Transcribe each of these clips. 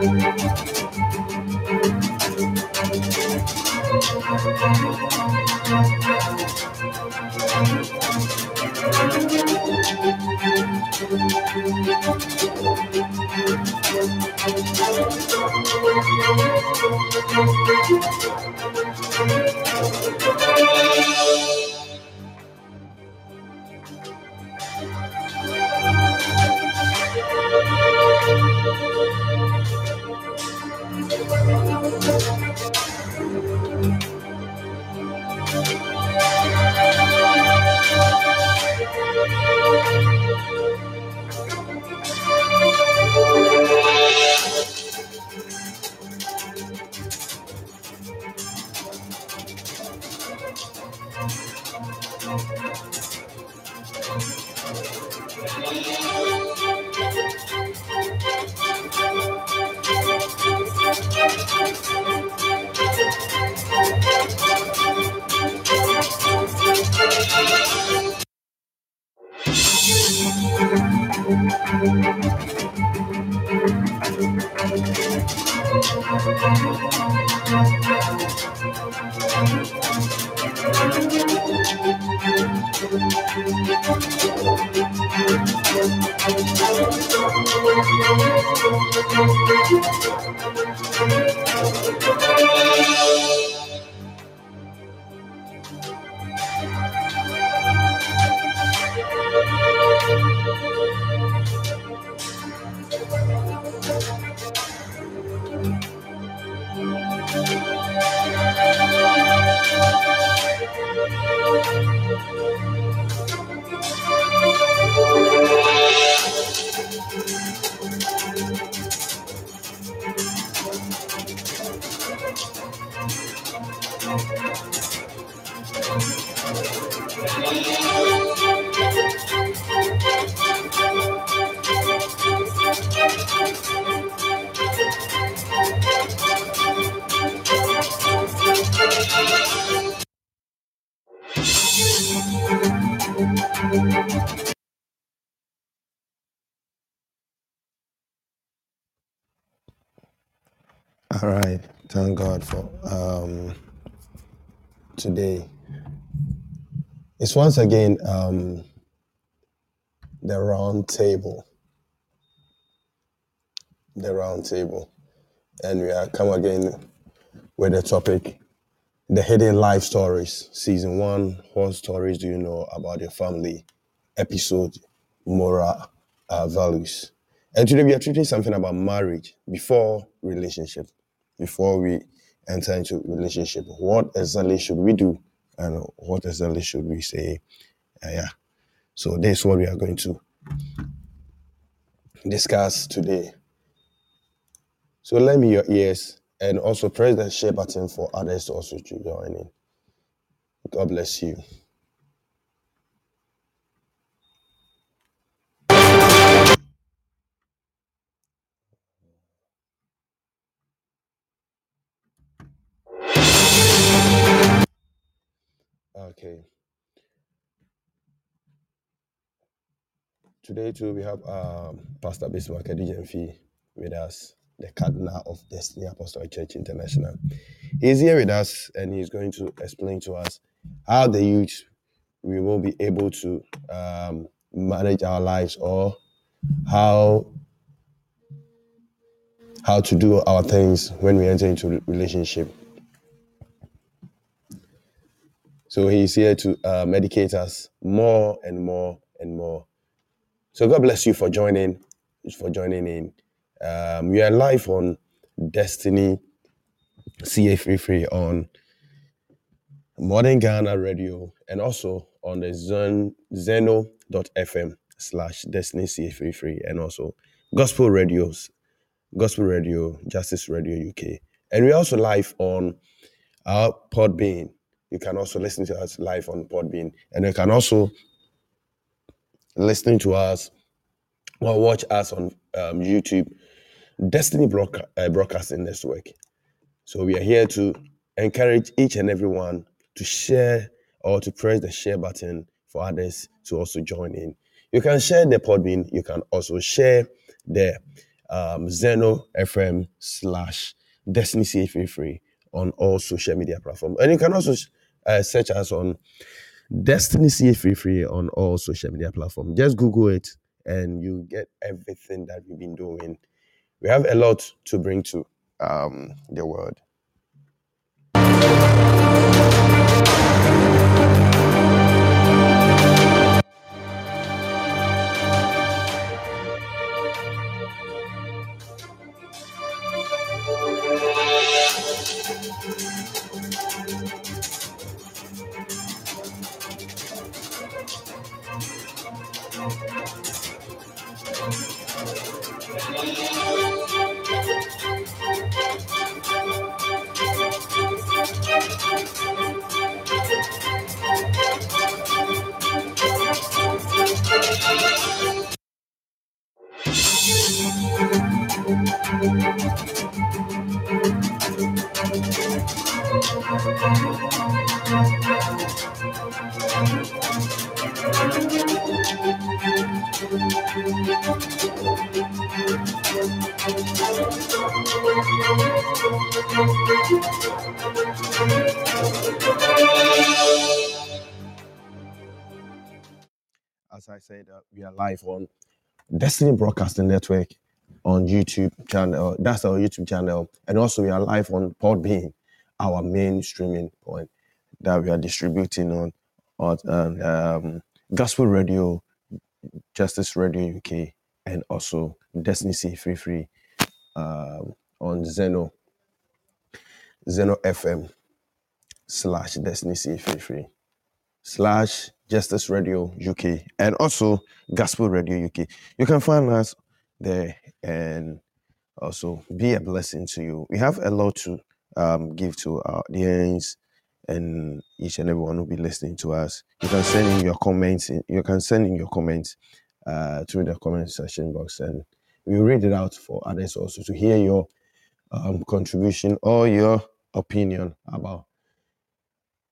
Thank you. Once again um, the round table, the round table, and we are come again with the topic, the hidden life stories, season one. What stories do you know about your family? Episode, moral uh, values, and today we are treating something about marriage before relationship, before we enter into relationship. What exactly should we do, and what exactly should we say? Uh, yeah. So this is what we are going to discuss today. So lend me your ears and also press the share button for others to also join in. God bless you. Today too we have um, Pastor Bismarck Edijenfi with us, the Cardinal of Destiny Apostolic Church International. He's here with us and he's going to explain to us how the youth we will be able to um, manage our lives or how how to do our things when we enter into relationship. So he's here to medicate us more and more and more. So God bless you for joining, for joining in. Um, we are live on Destiny CA Free Free on Modern Ghana Radio and also on the Zen, Zeno.fm slash Destiny CA Free Free and also Gospel Radios, Gospel Radio, Justice Radio UK. And we're also live on our Podbean. You can also listen to us live on Podbean. And you can also listen to us or watch us on um, YouTube, Destiny Broadca- uh, Broadcasting Network. So we are here to encourage each and everyone to share or to press the share button for others to also join in. You can share the Podbean. You can also share the um, Zeno FM slash Destiny Free Free on all social media platforms. And you can also uh, search us on Destiny Free Free on all social media platforms. Just Google it and you get everything that we've been doing. We have a lot to bring to um, the world. As I said, uh, we are live on Destiny Broadcasting Network on YouTube channel. That's our YouTube channel. And also we are live on Podbean, our main streaming point that we are distributing on, on um, Gospel Radio, Justice Radio UK, and also Destiny C Free Free um, on Zeno, Zeno FM slash Destiny C Free Free slash Justice Radio UK and also Gospel Radio UK. You can find us there and also be a blessing to you. We have a lot to um, give to our audience and each and everyone who will be listening to us. You can send in your comments. You can send in your comments uh, through the comment section box, and we will read it out for others also to hear your um, contribution or your opinion about.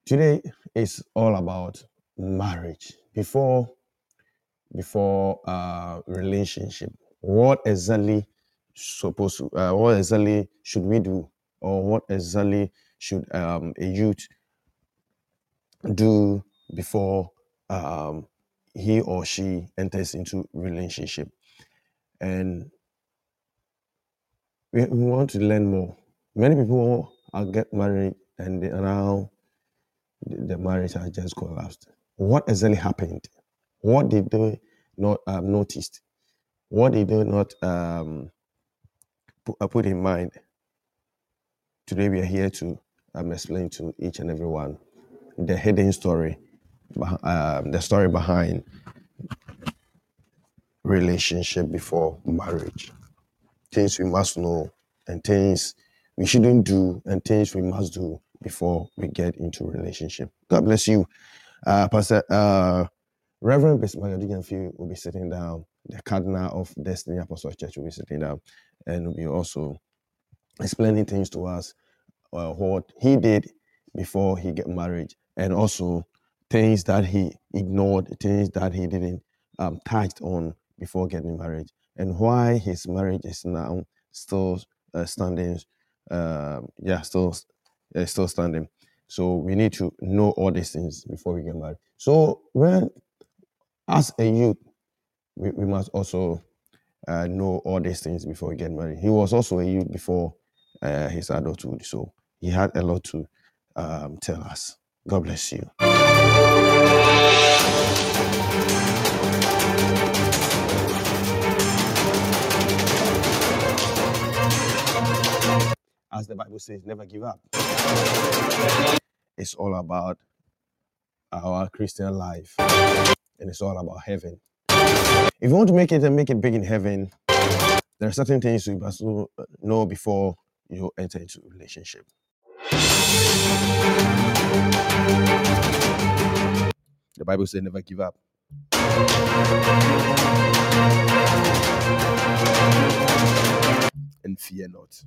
Today is all about marriage. Before before uh, relationship. What exactly supposed uh, what exactly should we do, or what exactly should um, a youth do before um, he or she enters into relationship? And we, want to learn more. Many people are get married and now the, the marriage has just collapsed. What exactly happened? What did they not um, noticed? What did they not um, put, uh, put in mind? Today we are here to um, explain to each and everyone the hidden story, um, the story behind relationship before marriage. Things we must know and things we shouldn't do and things we must do before we get into relationship. God bless you. Uh, Pastor uh, Reverend Bismarck will be sitting down. The Cardinal of Destiny Apostolic Church will be sitting down and be also explaining things to us uh, what he did before he get married, and also things that he ignored, things that he didn't um, touch on before getting married, and why his marriage is now still uh, standing. Uh, yeah, still uh, still standing. So we need to know all these things before we get married. So when as a youth, we, we must also uh, know all these things before we get married. He was also a youth before uh, his adulthood, so he had a lot to um, tell us. God bless you. As the Bible says, never give up. It's all about our Christian life, and it's all about heaven. If you want to make it and make it big in heaven, there are certain things you must know know before you enter into a relationship. The Bible says, never give up. and fear not.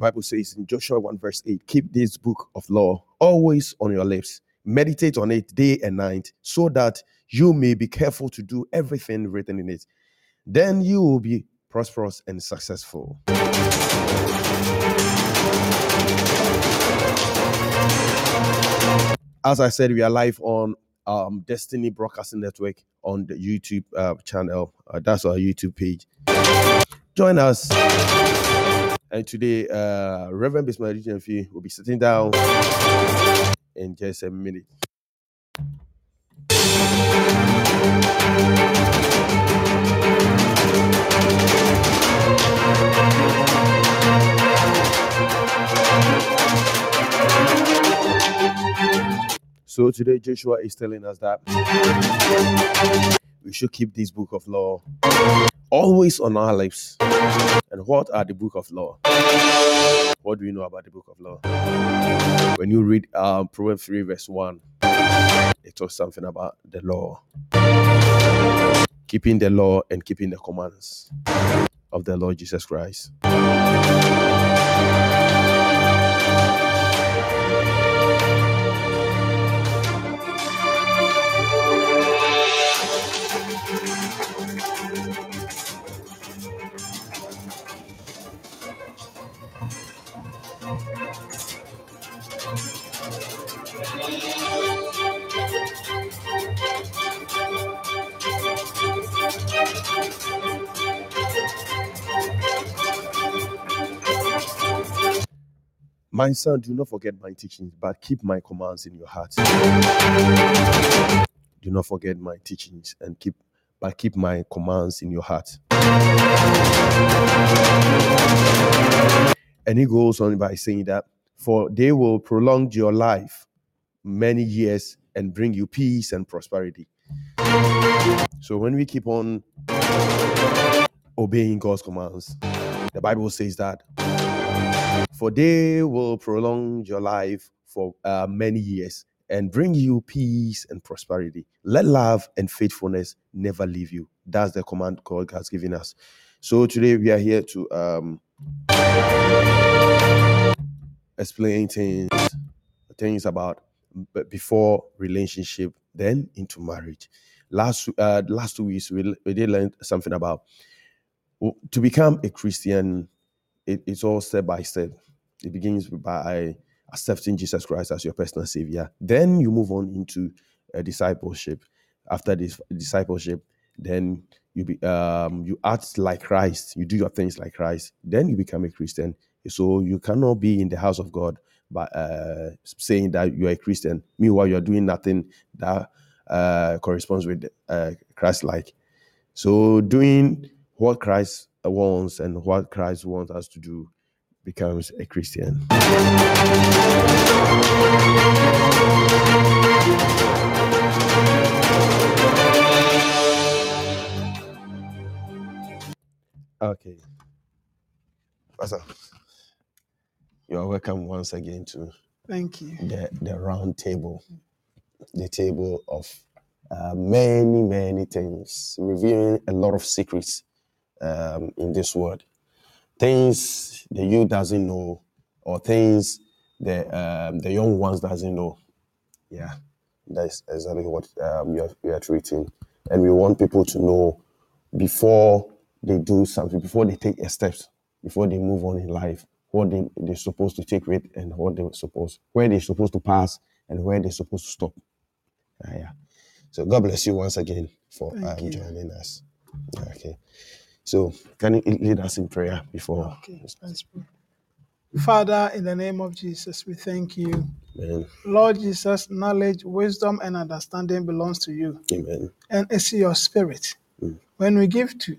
The Bible says in Joshua 1 verse 8, keep this book of law always on your lips. Meditate on it day and night so that you may be careful to do everything written in it. Then you will be prosperous and successful. As I said, we are live on um, Destiny Broadcasting Network on the YouTube uh, channel. Uh, that's our YouTube page. Join us. And today, uh, Reverend Bismarck Fee will be sitting down in just a minute. So today, Joshua is telling us that we should keep this book of law always on our lips. And what are the book of law? What do we know about the book of law? When you read um, Proverbs 3, verse 1, it talks something about the law. Keeping the law and keeping the commands of the Lord Jesus Christ. My son, do not forget my teachings, but keep my commands in your heart. Do not forget my teachings and keep but keep my commands in your heart. And he goes on by saying that, for they will prolong your life many years and bring you peace and prosperity. So when we keep on obeying God's commands, the Bible says that For they will prolong your life for uh, many years and bring you peace and prosperity. Let love and faithfulness never leave you. That's the command God has given us. So today we are here to um, explain things things about b- before relationship, then into marriage. Last uh, last two weeks we, we did learn something about to become a Christian. It, it's all step by step. It begins by accepting Jesus Christ as your personal savior. Then you move on into a discipleship. After this discipleship, then you be um, you act like Christ. You do your things like Christ. Then you become a Christian. So you cannot be in the house of God by uh, saying that you are a Christian. Meanwhile, you are doing nothing that uh, corresponds with uh, Christ like. So doing what Christ wants and what Christ wants us to do becomes a Christian. Okay. Pastor, you are welcome once again to Thank you. the, the round table, the table of uh, many, many things, revealing a lot of secrets um, in this world. Things the youth doesn't know, or things the um, the young ones doesn't know. Yeah, that's exactly what um, we, are, we are treating, and we want people to know before they do something, before they take a steps, before they move on in life, what they, they're supposed to take with and what they're supposed, where they're supposed to pass and where they're supposed to stop. Ah, yeah. So God bless you once again for um, joining us. Okay. So can you lead us in prayer before? Okay, let's pray. Father, in the name of Jesus, we thank you. Amen. Lord Jesus, knowledge, wisdom, and understanding belongs to you, Amen. and it's your spirit. Mm. When we give to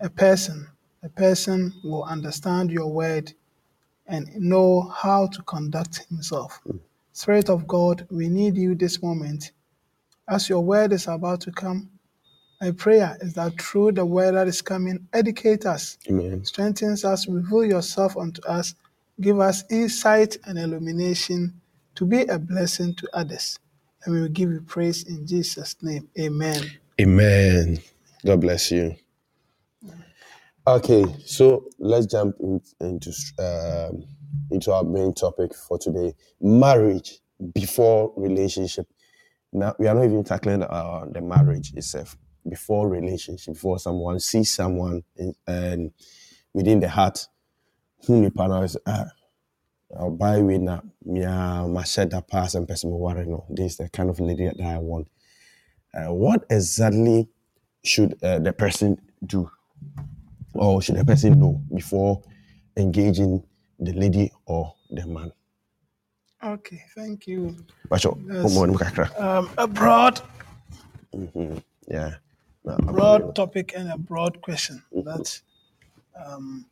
a person, a person will understand your word and know how to conduct himself. Mm. Spirit of God, we need you this moment. As your word is about to come, my prayer is that through the word that is coming, educate us, Amen. strengthens us, reveal yourself unto us, give us insight and illumination to be a blessing to others. And we will give you praise in Jesus' name. Amen. Amen. God bless you. Okay, so let's jump in, into um, into our main topic for today: marriage before relationship. Now we are not even tackling uh, the marriage itself before relationship, before someone sees someone in, and within the heart, who me partner is ah, I'll buy with na me my shed that pass and person worry no. This is the kind of lady that I want. Uh, what exactly should uh, the person do or should the person know before engaging the lady or the man? Okay, thank you. Pacho, Yes. homo kakra. Um, a Yeah. No, broad topic and a broad question that um,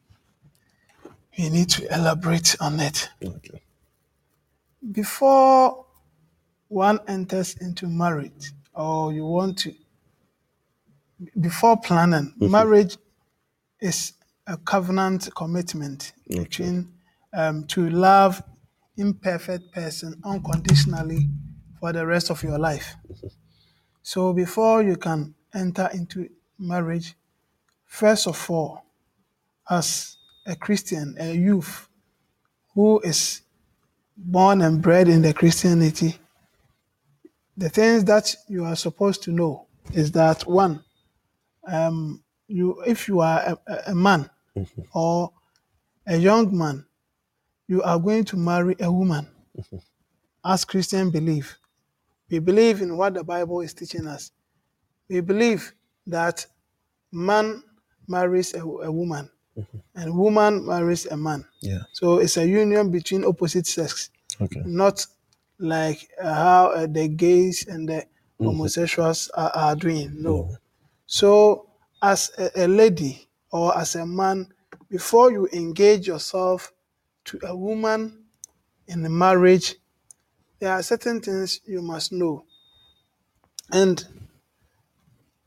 we need to elaborate on it. okay. before one enters into marriage or you want to before planning marriage is a covenant commitment between um, to love imperfect person unconditionally for the rest of your life. So before you can enter into marriage first of all as a christian a youth who is born and bred in the christianity the things that you are supposed to know is that one, um, you if you are a, a- a man or a young man, you are going to marry a woman. As Christian believe, we believe in what the Bible is teaching us. We believe that man marries a, a woman and woman marries a man. Yeah. So it's a union between opposite sex. Okay. not like uh, how uh, the gays and the homosexuals are, are doing. No. So, as a, a lady or as a man, before you engage yourself to a woman in a marriage, there are certain things you must know. And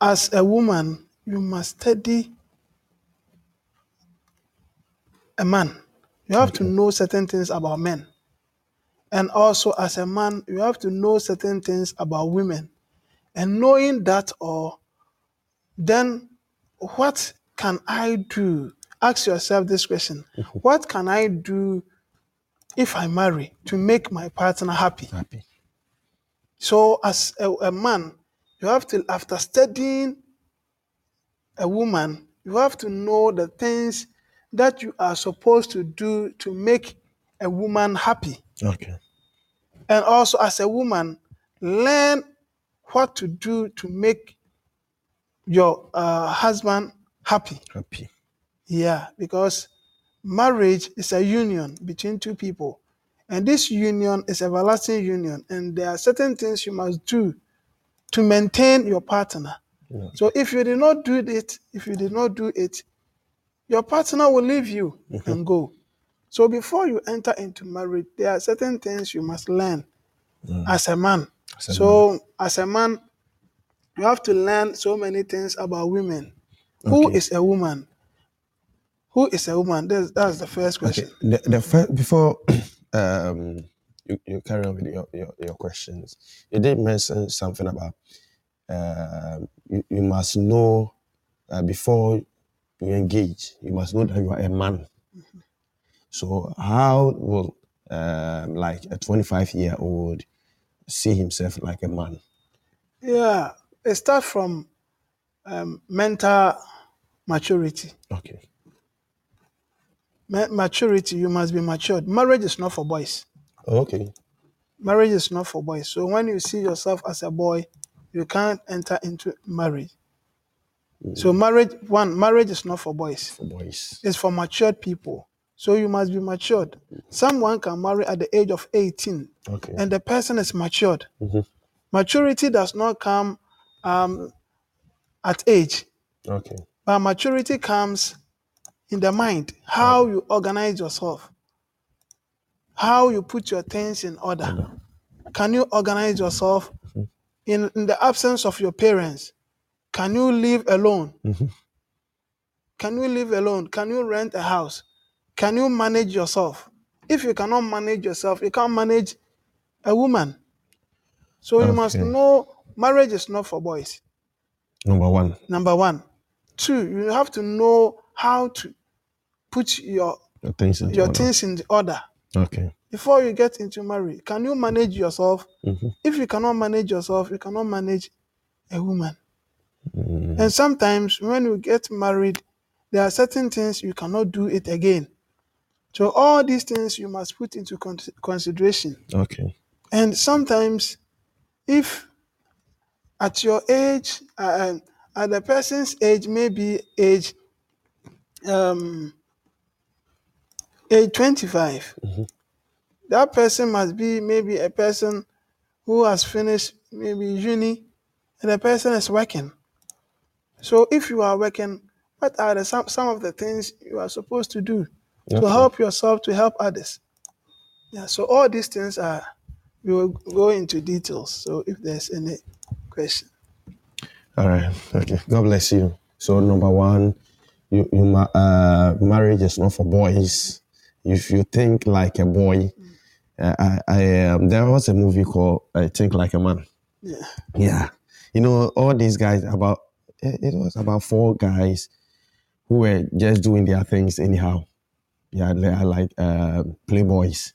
as a woman, you must study a man. You have to know certain things about men. And also, as a man, you have to know certain things about women. And knowing that, or then what can I do? Ask yourself this question What can I do if I marry to make my partner happy? Happy. So, as a, a man, you have to, after studying a woman, you have to know the things that you are supposed to do to make a woman happy. Okay. And also, as a woman, learn what to do to make your uh, husband happy. Happy. Yeah, because marriage is a union between two people. And this union is everlasting union. And there are certain things you must do to maintain your partner. Yeah. So if you did not do it, if you did not do it, your partner will leave you and go. So before you enter into marriage, there are certain things you must learn as a man. As a so as a man, you have to learn so many things about women. Who Okay. is a woman? Who is a woman? That's, that's the first Okay. question. The, the first, before um, you, you carry on with your, your, your questions, you did mention something about um you, you must know uh, before you engage, you must know that you are a man. So, how will um, like a 25 year old see himself like a man? Yeah, it starts from um, mental maturity. Okay. Ma- maturity, you must be matured. Marriage is not for boys. Okay. Marriage is not for boys. So when you see yourself as a boy, you can't enter into marriage. So marriage, one, marriage is not for boys. For boys. It's for matured people. So you must be matured. Someone can marry at the age of 18 Okay. and the person is matured. Mhm. Maturity does not come um, at age, Okay. but maturity comes in the mind, how you organize yourself, how you put your things in order. Can you organize yourself in, in the absence of your parents? Can you live alone? Mhm. Can you live alone? Can you rent a house? Can you manage yourself? If you cannot manage yourself, you can't manage a woman. So you must Okay. know marriage is not for boys. Number one. Number one. Two, you have to know how to put your Your things in your order. things in order Okay. before you get into marriage. Can you manage yourself? Mhm. If you cannot manage yourself, you cannot manage a woman. Mm. And sometimes when you get married, there are certain things you cannot do it again. So all these things you must put into con- consideration. Okay. And sometimes, if at your age, uh, um, at the person's age, maybe age, um, age 25, that person must be maybe a person who has finished maybe uni, and the person is working. So if you are working, what are the, some, some of the things you are supposed to do to help yourself, to help others? Yeah, so all these things are, we will go into details. So if there's any question. All right. Okay. God bless you. So number one, you you ma- uh, marriage is not for boys. If you think like a boy, uh, I, I um, there was a movie called I Think Like a Man. Yeah. Yeah. You know all these guys about it, it was about four guys who were just doing their things anyhow. Yeah, they are like uh, playboys,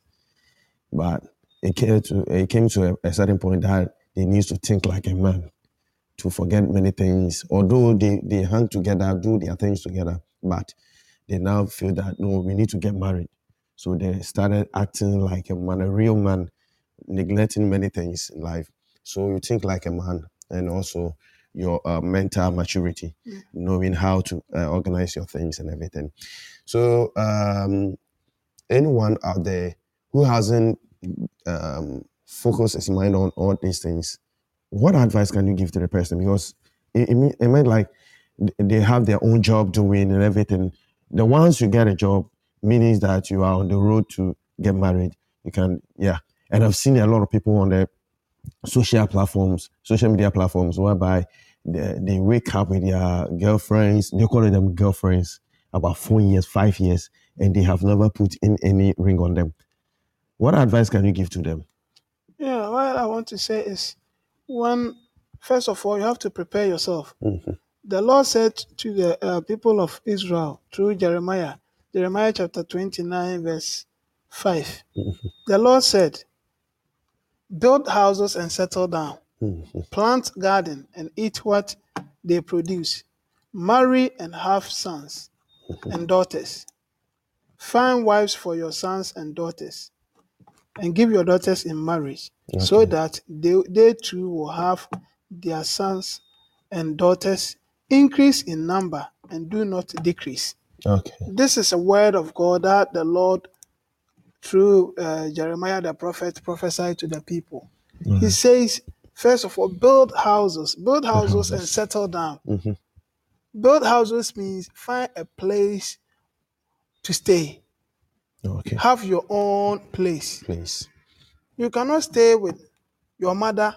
but it came to it came to a, a certain point that they need to think like a man to forget many things. Although they, they hang together, do their things together, but they now feel that no, we need to get married. So they started acting like a man, a real man, neglecting many things in life. So you think like a man, and also your uh, mental maturity, knowing how to uh, organize your things and everything. So um, anyone out there who hasn't um, focused his mind on all these things, what advice can you give to the person? Because it, it, it meant like they have their own job doing and everything. The once you get a job, means that you are on the road to get married. You can, yeah. And I've seen a lot of people on the social platforms, social media platforms, whereby they, they wake up with their girlfriends, they call them girlfriends, about four years, five years, and they have never put in any ring on them. What advice can you give to them? Yeah, what I want to say is one, first of all, you have to prepare yourself. Mhm. The Lord said to the uh, people of Israel through Jeremiah, Jeremiah chapter 29, verse 5. The Lord said, Build houses and settle down, plant garden and eat what they produce, marry and have sons and daughters, find wives for your sons and daughters, and give your daughters in marriage, so that they, they too will have their sons and daughters. Increase in number and do not decrease. Okay. This is a word of God that the Lord, through uh, Jeremiah the prophet, prophesied to the people. He says, first of all, build houses, build houses and settle down. Mhm. Build houses means find a place to stay, Okay. have your own place. Place. You cannot stay with your mother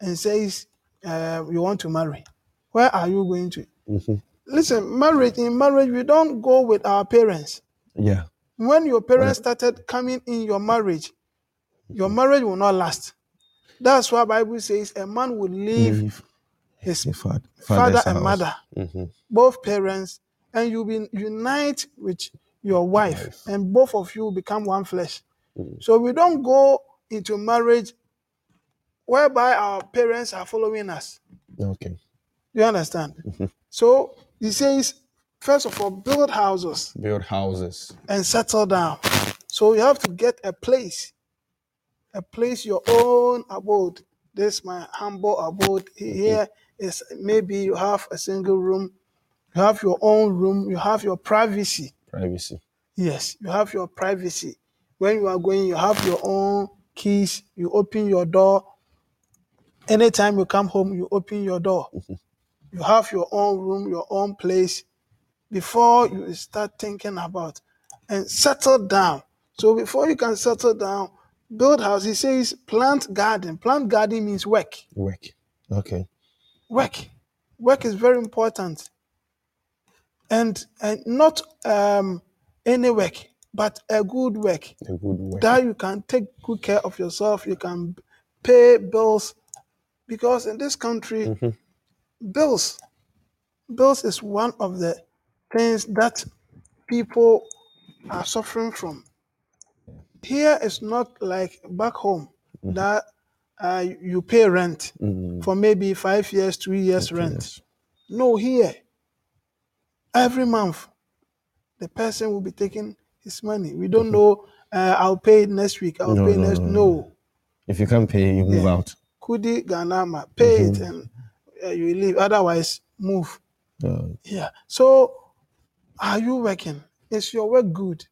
and says uh, you want to marry. Where are you going to? Mhm. Listen, marriage in marriage, we don't go with our parents. Yeah. When your parents started coming in your marriage, your marriage will not last. That's why Bible says a man will leave Leave his the fa- father and house. mother, Mhm. both parents, and you will unite with your wife, Wife. and both of you become one flesh. Mm. So we don't go into marriage whereby our parents are following us. Okay. You understand? So he says, first of all, build houses Build houses. and settle down. So you have to get a place, a place your own abode. This my humble abode. Mm-hmm. Here is maybe you have a single room, you have your own room, you have your privacy. Privacy. Yes, you have your privacy. When you are going, you have your own keys. You open your door. Anytime you come home, you open your door. Mm-hmm. You have your own room, your own place before you start thinking about and settle down. So before you can settle down, build house. He says plant garden. Plant garden means work. Work. Okay. Work. Work is very important. And and not um any work, but a good work. A good work. that you can take good care of yourself, you can pay bills. Because in this country, Mhm. Bills, bills is one of the things that people are suffering from. Here it's not like back home that uh, you pay rent Mm. for maybe five years, two years rent. No, here, every month, the person will be taking his money. We don't know, uh, I'll pay it next week, I'll No, pay no, next. no, No. If you can't pay, you move Yeah. out. Kudi Ganama, pay Mm-hmm. it and uh, you leave. Otherwise, move. Yeah. So, are you working? Is your work good?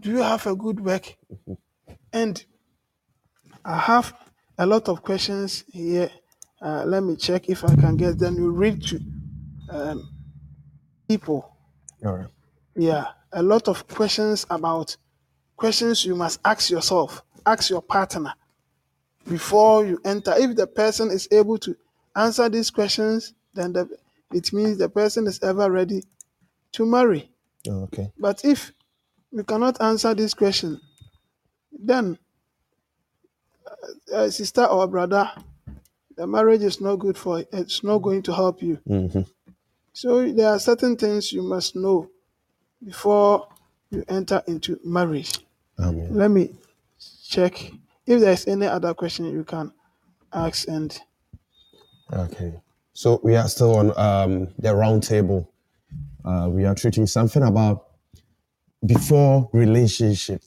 Do you have a good work? And I have a lot of questions here. Uh, let me check if I can get them. You read to um, people. all right. Yeah, a lot of questions about questions you must ask yourself, ask your partner before you enter. If the person is able to answer these questions, then the, it means the person is ever ready to marry. Okay. But if you cannot answer this question, then uh, uh, sister or brother, the marriage is not good for it's not going to help you. hmm So there are certain things you must know before you enter into marriage. Amen. Let me check if there's any other question you can ask and Okay. So we are still on um, the round table. Uh, we are treating something about before relationship,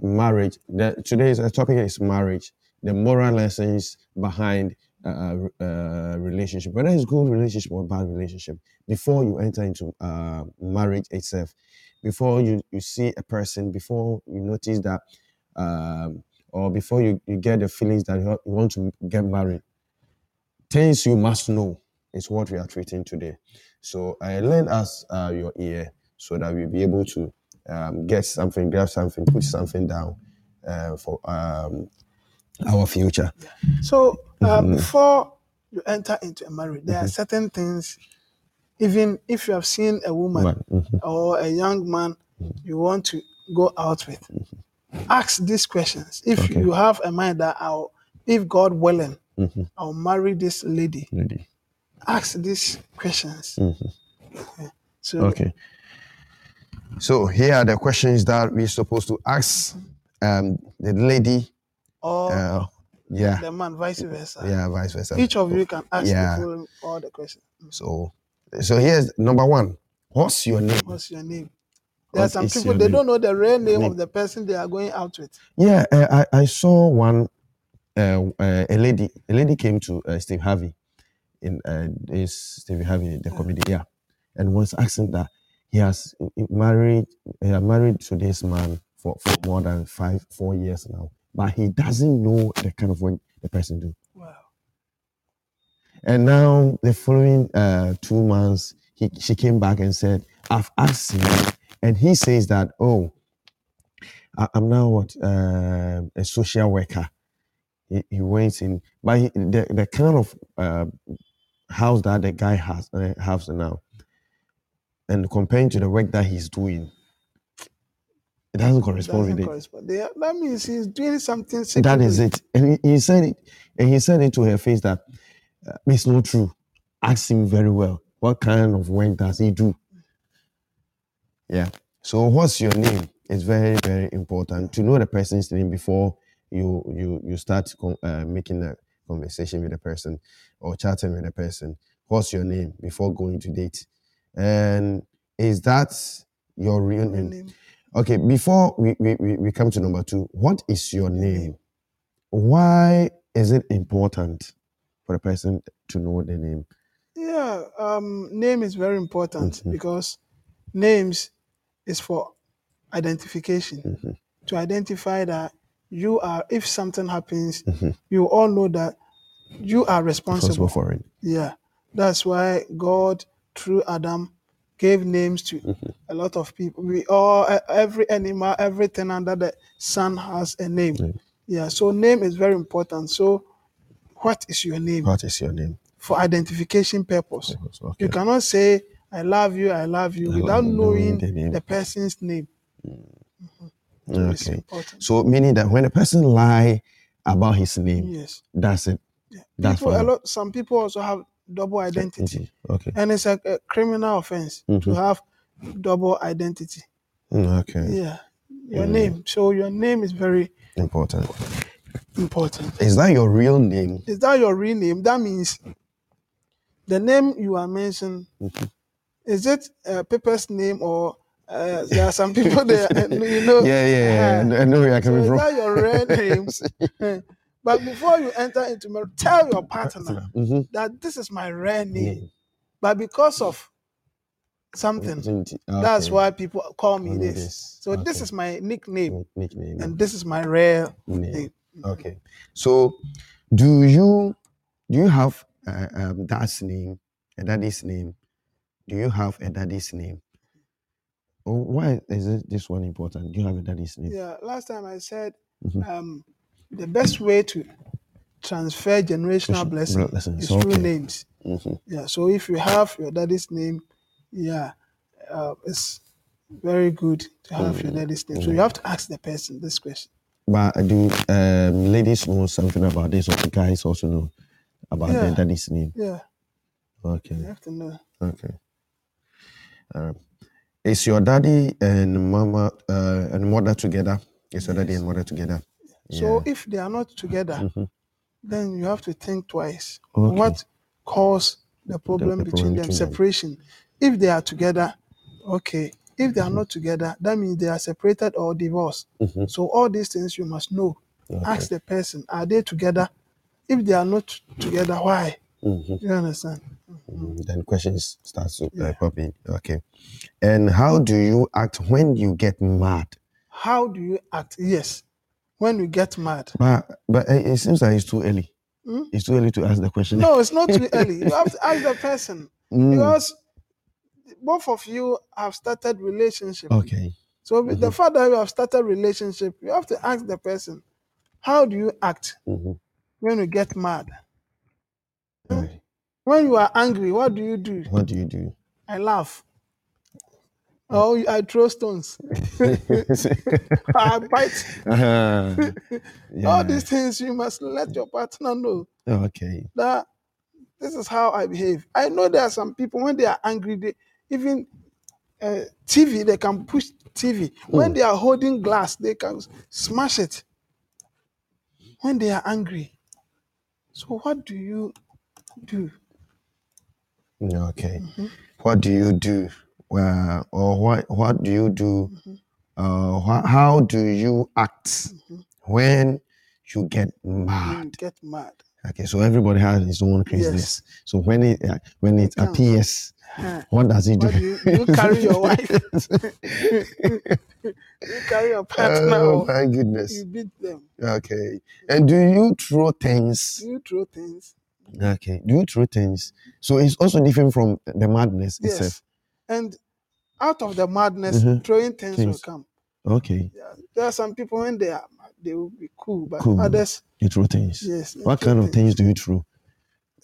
marriage. The, today's topic is marriage. The moral lessons behind uh, uh, relationship, whether it's good relationship or bad relationship. Before you enter into uh, marriage itself, before you, you see a person, before you notice that, um, or before you, you get the feelings that you want- to get married, things you must know is what we are treating today. So I lend us uh, your ear so that we'll be able to um, get something, grab something, put something down uh, for um, our future. so uh, before you enter into a marriage, there are certain things even if you have seen a woman mhm, or a young man you want to go out with, ask these questions. If Okay. you have a mind that I'll, if God willing, mhm, I'll marry this lady, lady. ask these questions. Mhm. So Okay. So here are the questions that we're supposed to ask um, the lady. or Uh, yeah, the man, vice versa. yeah, vice versa. Each of you can ask Yeah. the following all the questions. So, so here's number one. What's your name? What's your name? There are some people they don't know the real name Name. of the person they are going out with. Yeah, uh, I, I saw one. Uh, uh, a lady, a lady came to uh, Steve Harvey, in uh, this Steve Harvey, the comedy, yeah, and was asking that he has married, he has married to this man for, for more than five, four years now, but he doesn't know the kind of work the person do. Wow. And now the following uh, two months, he, she came back and said, I've asked him. And he says that, oh, I, am now what? Uh, a social worker. He, he went in, but he, the, the kind of uh, house that the guy has, uh, has now, and comparing to the work that he's doing, it doesn't correspond Doesn't with it. correspond. Are- that means he's doing something That is it. And he, he said it, and he said it to her face that uh, it's not true. Ask him very well. What kind of work does he do? Yeah. So what's your name? It's very very important to know the person's name before you you you start con- uh, making a conversation with a person or chatting with a person. What's your name before going to date? And is that your real name? name. Okay, before we, we, we come to number two, what is your name? Why is it important for a person to know the name? Yeah, um, name is very important Mhm. because names is for identification Mhm. to identify that you are. If something happens, Mhm. you all know that you are Responsible responsible. for it. Yeah, that's why God through Adam gave names to Mhm. a lot of people. We all every animal, everything under the sun has a name. Name. Yeah, so name is very important. So, what is your name What is your name? for identification purpose? Okay. You cannot say I love you, I love you without love- knowing the name. the person's name. So it's Okay. important. So meaning that when a person lie about his name, Yes. that's it. That's People, a fine. lot. Some people also have double identity, Okay. and it's a, a criminal offense to Mhm. have double identity. Mm, Okay. Yeah, your Mm. name. So your name is very Important. important. Is that your real name? Is that your real name? That means the name you are mentioning. Is it a paper's name or uh, there are some people there? You know. Yeah, yeah, yeah. uh-huh. I know where you're So coming from. that your real name? but before you enter into marriage, tell your partner Mhm. that this is my real name. Name. But because of something, that's why people call me Call me this. this. So this is my nickname, Nickname. and this is my real Name. name. Okay. So, do you do you have uh, um, dad's name, a daddy's name? Do you have a daddy's name? Oh, why is it, this one important? Do you have a daddy's name? Yeah, last time I said Mhm. um, the best way to transfer generational blessing blessings, is through okay. names. Mhm. Yeah, so if you have your daddy's name, yeah, uh, it's very good to have your daddy's name. So you have to ask the person this question. But do um, ladies know something about this, or the guys also know about Yeah. their daddy's name? Yeah, Okay. you have to know. Okay. Um, is your daddy and mama uh, and mother together? Is your daddy and mother together? So if they are not together, Mhm. then you have to think twice. Okay. What caused the problem the between problem them? between them. Separation. If they are together, okay. If they are not together, that means they are separated or divorced. Mhm. So all these things you must know. Ask the person, are they together? If they are not together, why? Mhm. You understand? Mm, Then questions start to uh, pop in. Okay. And how do you act when you get mad? How do you act? Yes. When you get mad. But but it it seems like it's too early. Hmm? It's too early to ask the question. No, it's not too early. You have to ask the person Mm, because both of you have started relationship. okay. So with the Mhm. fact that you have started relationship, you have to ask the person, how do you act Mhm. when you get mad? When you are angry, what do you do? What do you do? I laugh. Oh, I throw stones. I bite. uh, All yeah. these things you must let your partner know Okay. that this is how I behave. I know there are some people when they are angry, they even uh, TV they can push TV. When they are holding glass, they can smash it. When they are angry. So what do you do? Okay. Mm-hmm. What do you do? Uh, or what what do you do? Mm-hmm. Uh, wha- how do you act Mm-hmm. when you get mad? You get mad. Okay, so everybody has his own craziness. So when it uh, when it appears, Huh. what does he do? You, do you carry your wife? you carry your partner oh my goodness. you beat them. Okay. And do you throw things? Do you throw things? Okay. Do you throw things? So it's also different from the madness Yes. itself. And out of the madness, Mhm. throwing things, will come. Okay. Yeah. There are some people when they are mad, they will be cool, but Cool. others, You throw things. yes. What kind of things do you throw?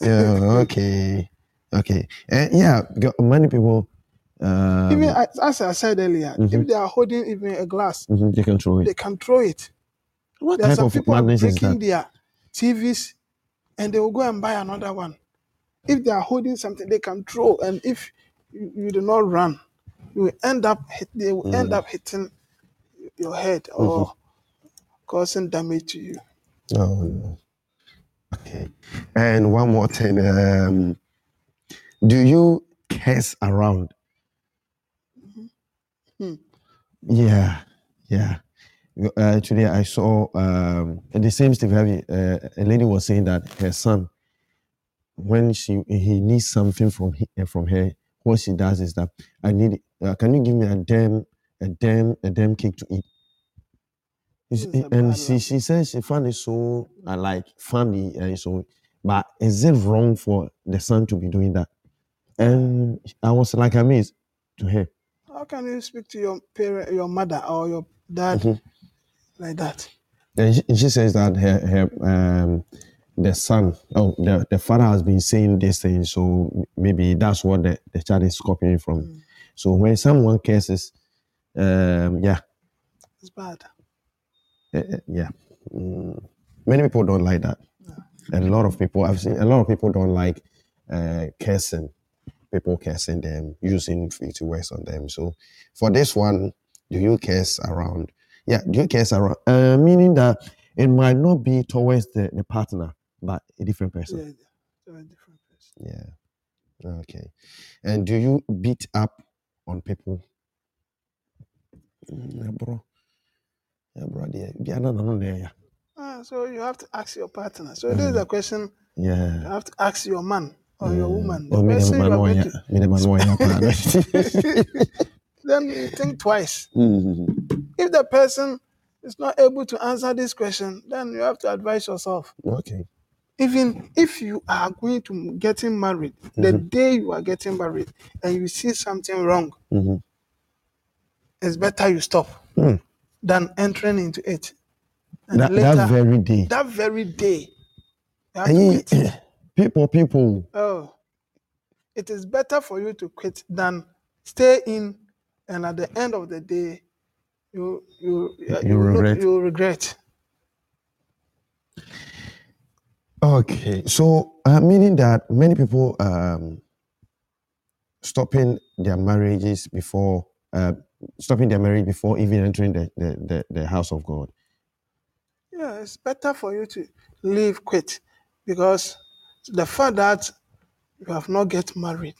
Yeah, okay. Okay. And yeah, many people um, Even as, I said earlier, Mhm. if they are holding even a glass, mhm, they can throw it. they can throw it. What There are type some of people are madness is breaking that? their TVs and they will go and buy another one. If they are holding something, they can throw. And if you, you do not run, you will end up hit, they will end Mm. up hitting your head or causing damage to you. Oh no. Okay. And one more thing. Um, do you curse around? Hmm. Yeah, yeah. Uh, today I saw um, the same Steve Harvey. Uh, a lady was saying that her son, when she he needs something from he, uh, from her, what she does is that I need. Uh, can you give me a damn a damn a damn cake to eat? This It's- is a and she she says she found it so uh, like funny and so, but is it wrong for the son to be doing that? And I was like amazed to her. How can you speak to your parent, your mother, or your dad Mhm. Like that? And she, she says that her, her um, the son, oh, the, the father has been saying this thing, so maybe that's what the, the child is copying from. Mm. So when someone curses, um, yeah, It's bad. eh, yeah, mm, many people don't like that. A lot of people, I've seen a lot of people don't like uh, cursing, people cursing them, using filthy words on them. So for this one, do you curse around? Yeah, do you curse around? Uh, meaning that it might not be towards the, the partner, but a different person. Yeah, they're a different person. Yeah. Okay. And do you beat up on people? Mm, yeah, bro. Yeah, bro. Yeah, yeah, no, no, no, yeah, yeah. Ah, so you have to ask your partner. So this is a question Yeah. you have to ask your man or your woman. The Oh, person you are one, going to, man one, yeah. then you think twice. Mhm. If the person is not able to answer this question, then you have to advise yourself. Okay. Even if you are going to getting married, the day you are getting married and you see something wrong, Mhm. it's better you stop Hmm. than entering into it. And That, later, that very day. that very day, you have to quit. people, people. Oh, it is better for you to quit than stay in, and at the end of the day, you you You look- regret. you will regret. Okay, so uh, meaning that many people um, stopping their marriages before uh, stopping their marriage before even entering the, the, the, the house of God. Yeah, it's better for you to leave quit because the fact that you have not get married,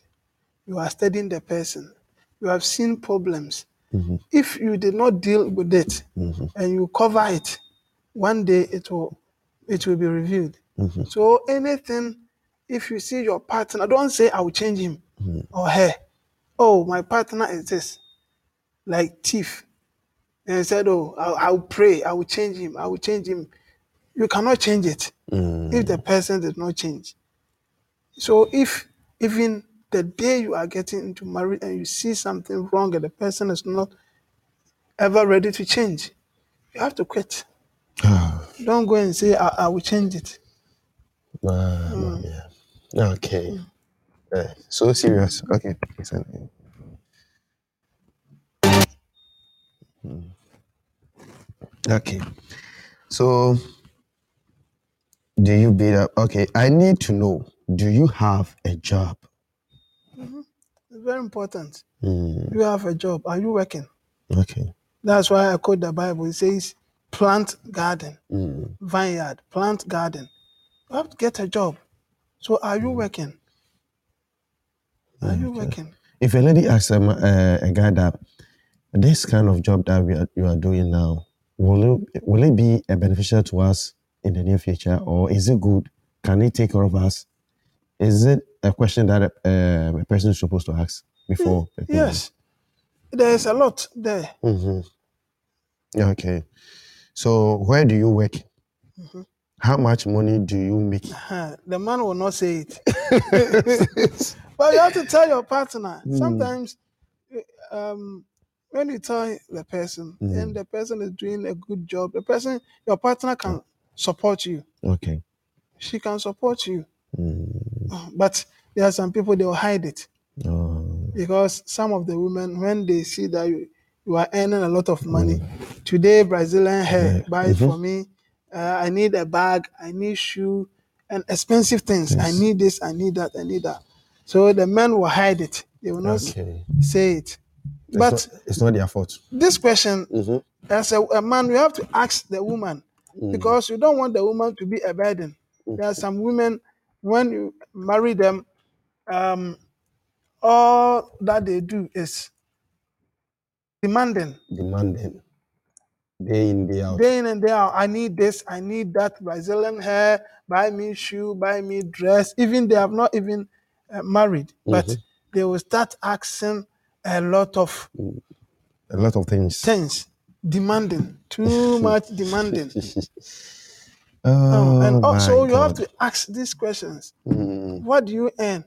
you are studying the person, you have seen problems. Mhm. If you did not deal with it Mhm. and you cover it, one day it will it will be revealed. Mhm. So anything, if you see your partner, don't say I will change him or her. Oh, my partner is this, like thief. And said, oh, I'll, I'll pray, I will change him, I will change him. You cannot change it Mm. if the person did not change. So if even the day you are getting into marriage and you see something wrong and the person is not ever ready to change, you have to quit. Ah, Don't go and say I, I will change it. ah, yeah. Okay. Eh, so serious. Okay. Mm. Okay. So, do you beat up? Okay. I need to know. Do you have a job? It's very important. Mm, You have a job. Are you working? okay. That's why I quote the Bible. It says, plant garden, Mm, vineyard, plant garden. You have to get a job. So are you working? Are you working? If a lady asks um, uh, a guy that this kind of job that we are, you are doing now, will it, will it be a beneficial to us in the near future, or is it good? Can it take care of us? Is it a question that uh, a person is supposed to ask before? Yes. There's a lot there. hmm Okay. So where do you work? Mhm. How much money do you make? Huh, The man will not say it. but you have to tell your partner. Mm. Sometimes um, when you tell the person Mm. and the person is doing a good job, the person, your partner can support you. Okay. She can support you. Mm. But there are some people they will hide it Oh. because some of the women, when they see that you, you are earning a lot of money, Mm. today Brazilian hair, buy it Mhm. for me. Uh, I need a bag, I need shoe, and expensive things. I Yes. need this, I need that, I need that. So the men will hide it. They will not Okay. say it. It's But not, it's not their fault. this question, Mm-hmm. as a, a man, you have to ask the woman Mm. because you don't want the woman to be a burden. There are some women, when you marry them, um, all that they do is demanding Demanding. Day in, day out. day in and day out. I need this, I need that Brazilian hair, buy me shoe, buy me dress. Even they have not even uh, married, but Mhm. they will start asking a lot of A lot of things. things, demanding, too much demanding. oh, Um, and my also, you have to ask these questions Mm. What do you earn?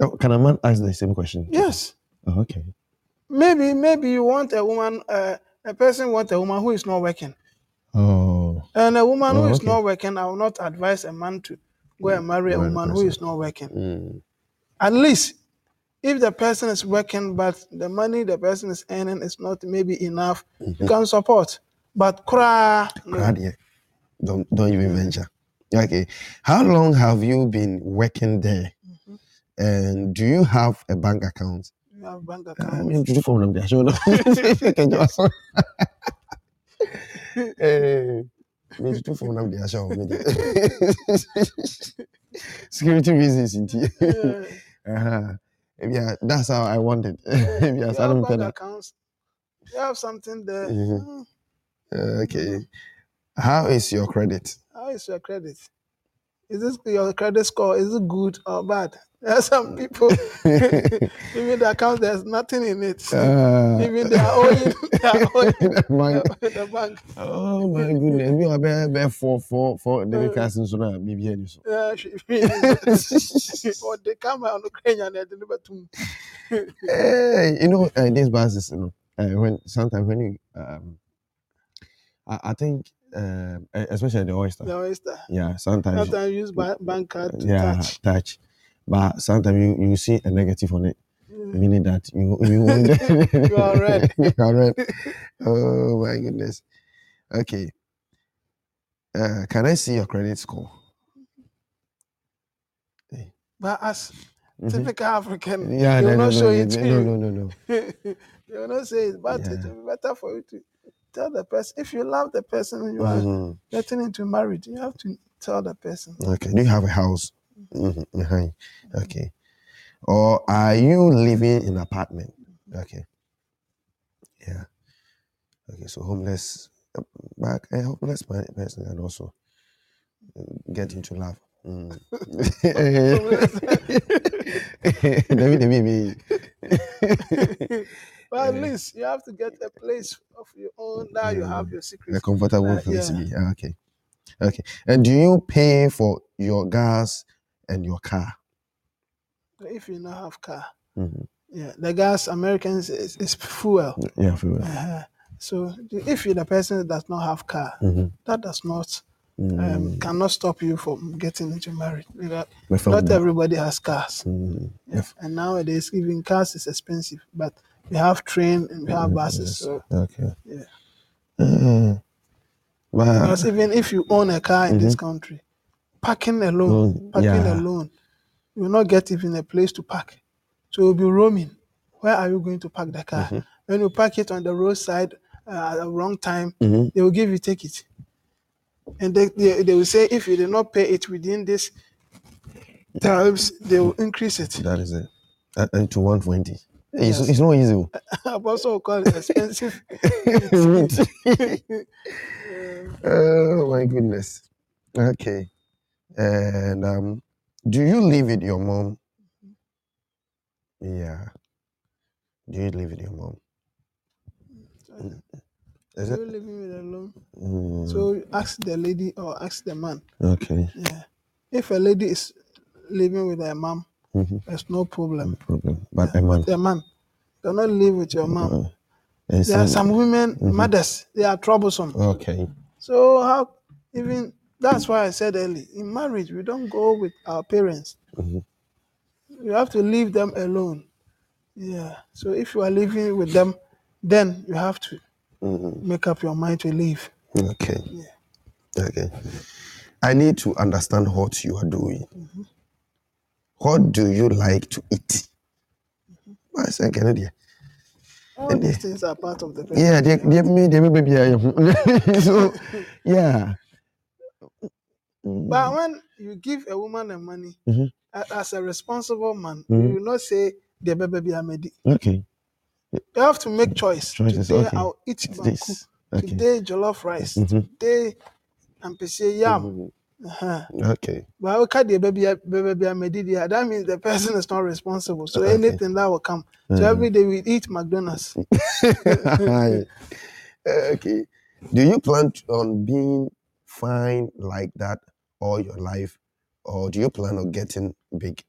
Oh, can a man ask the same question? Yes. Oh, okay. Maybe, maybe you want a woman, uh, a person want a woman who is not working. Oh. And a woman who Oh, is okay. not working, I will not advise a man to go and marry a Marry the woman who is not working. Mm. At least if the person is working, but the money the person is earning is not maybe enough, you can support. But cry, no. Don't don't even venture. Okay. How long have you been working there? Mm-hmm. And do you have a bank account? you have bank I account. mean, do you phone them there? Show them. Can you ask? Eh, me do you phone them there? Show me. Security reasons, indeed. Yeah. Uh-huh. Yeah, that's how I wanted. Yeah. Yes, you I don't bank accounts. You have something there. Mhm. Mm, that. Okay. How is your credit? How is your credit? Is this your credit score? Is it good or bad? There are some people, even the account, there's nothing in it. Uh, even they are owing, they are owing the, the bank. oh my goodness. Me wa be be four four four debit cards nso na bibi ani so. Yeah, she- or they come on Ukraine and they deliver to me. Hey, you know uh, these buses, you know, uh, when sometimes when you um, I, I think uh, especially the oyster. The oyster. Yeah, sometimes Sometimes use ba- bank card to yeah touch. touch, but sometimes you, you see a negative on it, Mm. meaning that you you You are red. you are red. Oh my goodness. Okay. Uh, can I see your credit score? But as Mhm. typical African, Yeah, no, will no, not no, show no, it to no, you. no, no, no. they will not say it, but it will be better for you to tell the person. If you love the person you are Mhm. getting into marriage, you have to tell the person. Okay. Do you have a house? Mhm, behind. Okay. Or are you living in apartment? Okay. Yeah. Okay. So homeless, back a homeless person and also uh, get into love. Mm. But at least you have to get a place of your own Now you have your secret. a comfortable Uh, place to yeah. be. Ah, Okay. Okay. And do you pay for your gas and your car? If you not have car, Mhm. yeah, the gas Americans is, is fuel. Yeah, real. Uh-huh. So the- if you the person that does not have car, Mhm. that does not um, cannot stop you from getting into marriage. Because My friend, Not everybody has cars. mm, Yeah. And nowadays, even cars is expensive, but we have train and we have buses. So, okay. yeah. Uh, but Because even if you own a car in this country, parking alone, Mm, parking yeah. alone, you will not get even a place to park. So you'll be roaming. Where are you going to park the car? Mm-hmm. When you park it on the roadside uh, at the wrong time, Mhm. they will give you ticket. And they, they, they will say if you did not pay it within this times, they will increase it. that is it. Uh, uh, to 120. It's, it's not easy. oh. Apostle will call it expensive. oh my goodness. Okay. And um, do you live with your mom? Yeah. Do you live with your mom? Is You're it? living with alone. Mm, So ask the lady or ask the man. okay. Yeah. If a lady is living with her mom, Mhm. there's no problem. No problem. But a man. The man cannot live with your mom. Uh, There are some- women, mothers, they are troublesome. Okay. So how even that's why I said early in marriage we don't go with our parents. Mhm. You have to leave them alone. Yeah. So if you are living with them, then you have to Mhm. make up your mind to leave. Okay. Okay. I need to understand what you are doing. What do you like to eat? I said, Kennedy. All these things are part of the. Yeah, they they me they me baby. So yeah. But when you give a woman the money, Mhm. as a responsible man, Mhm. you will not say the baby amedi. Okay. You have to make choice. Choices, Today okay. I'll eat banku. Okay. Today jollof rice. Mhm. Today ampese yam. Uh-huh. Okay. But can the baby baby there? That means the person is not responsible. So Okay. anything that will come. So every day we eat McDonald's. okay. Do you plan on being fine like that all your life, or do you plan on getting big?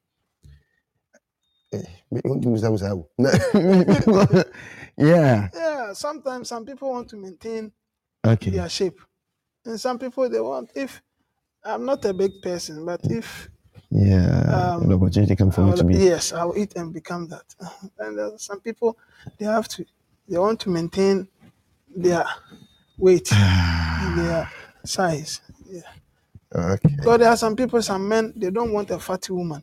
Eh, me- you want to do some- some- yeah. Yeah, sometimes some people want to maintain Okay. their shape. And some people they want if I'm not a big person, but if Yeah. Um, An opportunity come for me to be. yes, I'll eat and become that. And uh, some people they have to they want to maintain their weight and their size. Yeah. Okay. Because there are some people, some men, they don't want a fatty woman.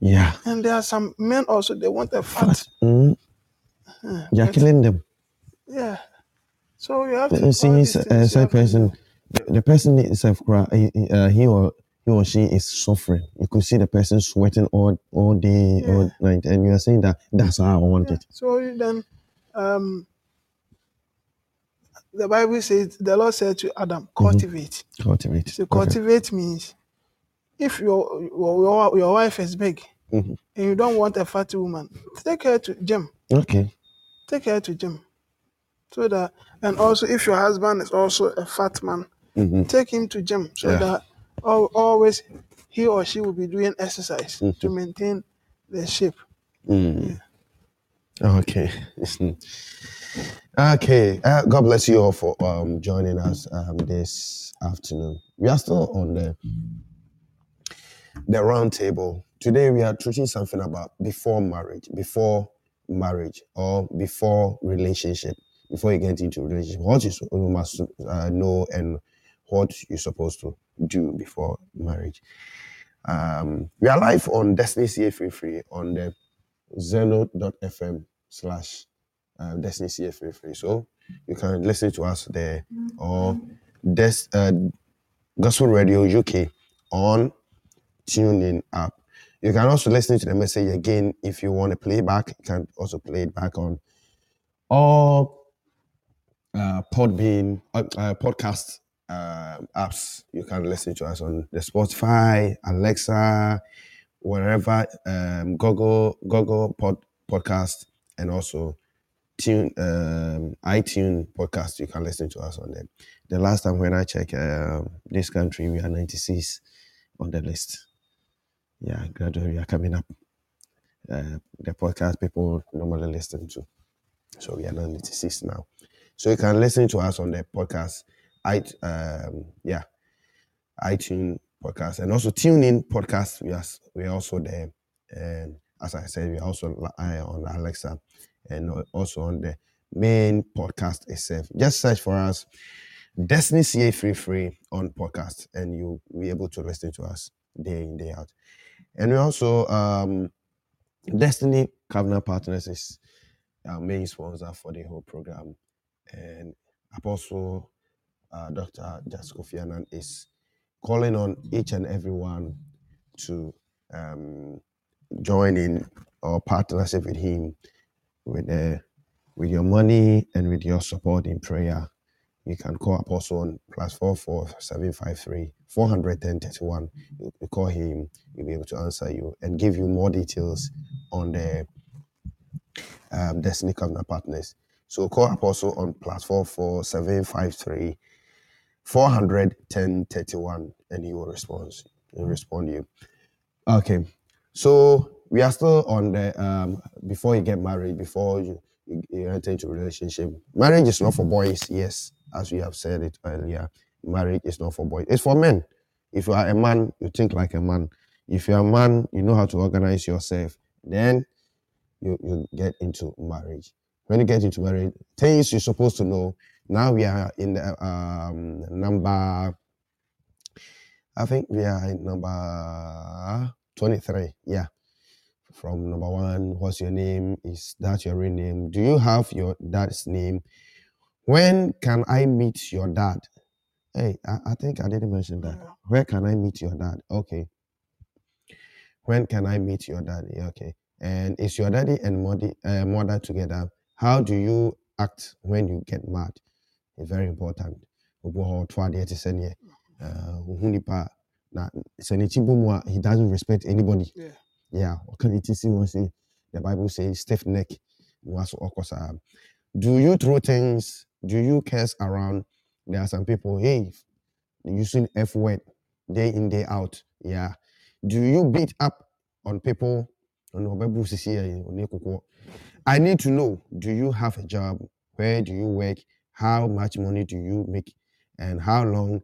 Yeah. And there are some men also they want a fat. Mm. Uh, You're but- killing them. yeah. So you have to You all see, these uh, things you side have to person, do. The, the person itself, uh, he or he or she is suffering. You could see the person sweating all all day, all night, and you are saying that that's how I want Yeah. it. So then um the Bible says the Lord said to Adam, cultivate. Cultivate. So Okay. cultivate means if your, your your wife is big Mhm. and you don't want a fatty woman, take her to gym. Okay. Take her to gym. So that and also if your husband is also a fat man, Mhm. take him to gym so Yeah. that al- always he or she will be doing exercise to Mm-hmm. maintain their shape. Mm. Okay. okay. Uh, God bless you all for um, joining us um, this afternoon. We are still on the the round table. Today we are treating something about before marriage, before marriage, or before relationship. Before you get into relationship, what you, you must uh, know and what you're supposed to do before marriage. Um, we are live on Destiny CA Free on the zeno.fm slash uh, Destiny Free Free. So you can listen to us there or Des- uh, Gospel Radio UK on TuneIn app. You can also listen to the message again if you want to play back. You can also play it back on all uh, Podbean uh, uh, podcast uh, apps. You can listen to us on the Spotify, Alexa, wherever um, Google Google Pod, podcast and also Tune um, iTunes podcast. You can listen to us on them. The last time when I checked um, this country, we are 96 on the list. Yeah, gradually we are coming up. Uh, the podcast people normally listen to. So we are 96 now. So you can listen to us on the podcast. I um, yeah. iTunes podcast, and also tune in podcast. We are we are also there, and as I said, we are also uh, on Alexa, and also on the main podcast itself. Just search for us, Destiny CA Free Free on podcast, and you'll be able to listen to us day in day out. And we also um, Destiny Covenant Partners is our main sponsor for the whole program, and Apostle uh, Dr. Jasko Fianan is calling on each and everyone to um, join in or partnership with him with with your money and with your support in prayer. You can call Apostle on plus four four seven five three four hundred ten thirty one. You you call him, he'll be able to answer you and give you more details on the um, Destiny Covenant Partners. So call Apostle on plus four four seven five three 400 1031 and he will respond he'll respond to you. Okay so we are still on the um before you get married before you, you, you enter into relationship. Marriage is not for boys yes as we have said it earlier. Marriage is not for boys it's for men. If you are a man you think like a man. If you're a man you know how to organize yourself then you, you get into marriage. When you get into marriage things you're supposed to know now we are in the um number i think we are in number 23 yeah. From number one what's your name? Is that your real name? Do you have your dad's name? When can i meet your dad? Hey i, I think i didn't mention that. Where can i meet your dad? Okay. When can i meet your daddy? Okay. And is your daddy and mother, uh, mother together? How do you act when you get mad it's very important. Obi wɔ hɔ ɔto adeɛ te sɛ neɛ ohu nipa na sɛ n'akyi bɔ mu a he doesn't respect anybody. Yeah. yeah ɔka ne ti si wɔn se the bible says stiff neck. Ɔkɔ saa um, do you throw things do you curse around? There are some people hey using f word day in day out. Yeah. Do you beat up on people? Ɔno ɔbɛbu sisi yɛ ɔne koko I need to know do you have a job? Where do you work? How much money do you make? And how long?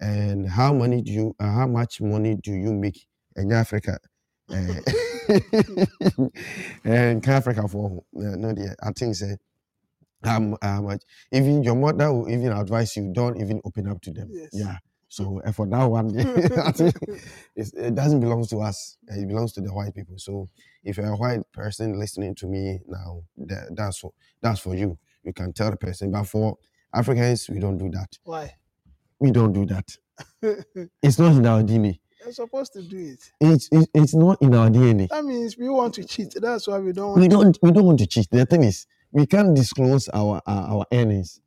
And how money do you uh, how much money do you make in Africa? Eh, and can Africa for no dear, I think say how, how much even your mother will even advise you don't even open up to them. Yes. Yeah. So uh, for that one, it's, it doesn't belong to us. It belongs to the white people. So if you're a white person listening to me now, that, that's for that's for you. You can tell the person. But for Africans, we don't do that. Why? We don't do that. It's not in our DNA. You're supposed to do it. It's it's, it's not in our DNA. That means we want to cheat. That's why we don't want We don't we don't want to cheat. The thing is, we can't disclose our our, our earnings,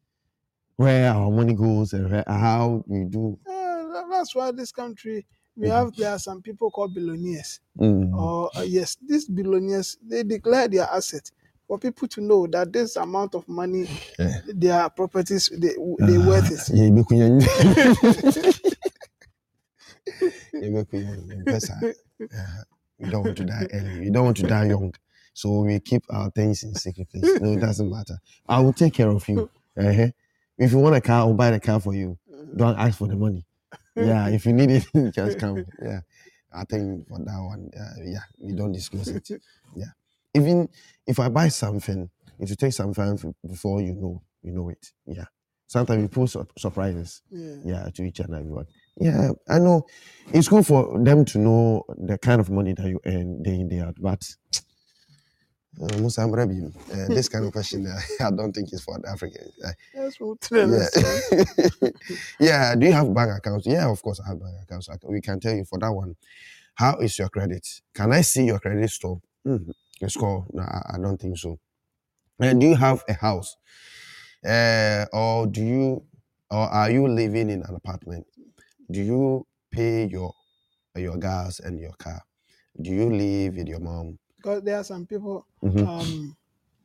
where our money goes, and where, how we do. Tha- that's why this country we have there are some people called billionaires. Mm. Or uh, yes, these billionaires they declare their asset for people to know that this amount of money, Yeah. their properties, they they worth it. Yeah, you be You be kunya- you be sa- uh, We don't want to die early. We don't want to die young. So we keep our things in secret place. No, it doesn't matter. I will take care of you. Uh-huh. If you want a car, I'll buy the car for you. Don't ask for the money. Yeah, if you need it, just come. Yeah. I think for that one, uh, yeah, we don't disclose it. Yeah. Even if I buy something, it will take some time before you know you know it. Yeah. Sometimes we post sur- surprises Yeah. yeah to each and everyone yeah i know it's good for them to know the kind of money that you earn day in day out but uh, Musa uh, this kind of question uh, i don't think is for the africans Uh, Let's move to the next one. yeah. yeah do you have bank accounts yeah of course i have bank accounts we can tell you for that one how is your credit can i see your credit score mm, your score no I, I don't think so and do you have a house uh, or do you or are you living in an apartment do you pay your your gas and your car do you live with your mom Because there are some people, Mhm. um,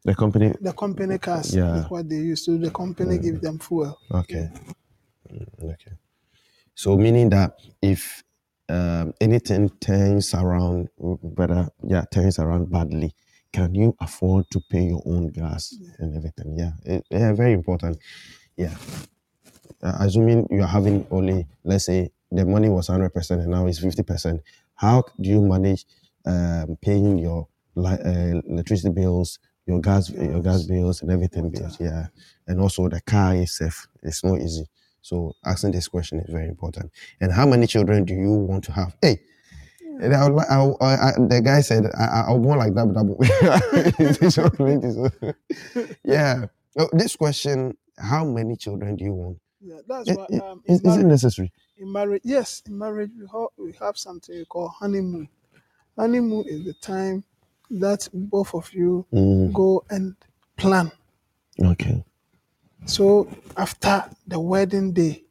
the company the company cars Yeah. is what they use. So the company give them fuel. okay Mm, okay so meaning that if um, anything turns around better yeah turns around badly can you afford to pay your own gas and everything yeah it, yeah very important yeah uh, assuming you are having only let's say the money was hundred percent and now it's fifty percent. How do you manage um, paying your li- uh, electricity bills, your gas, your gas bills, and everything bills? Yeah, and also the car itself. It's not easy. So asking this question is very important. And how many children do you want to have? Hey. And I would I, I, I, the guy said, I, I, want like double, double. yeah. Oh, this question, how many children do you want? Yeah, that's why um, Is, is it necessary? in marriage, yes, in marriage we have, we have something we call honeymoon. Honeymoon is the time that both of you Mm, go and plan. okay. So after the wedding day,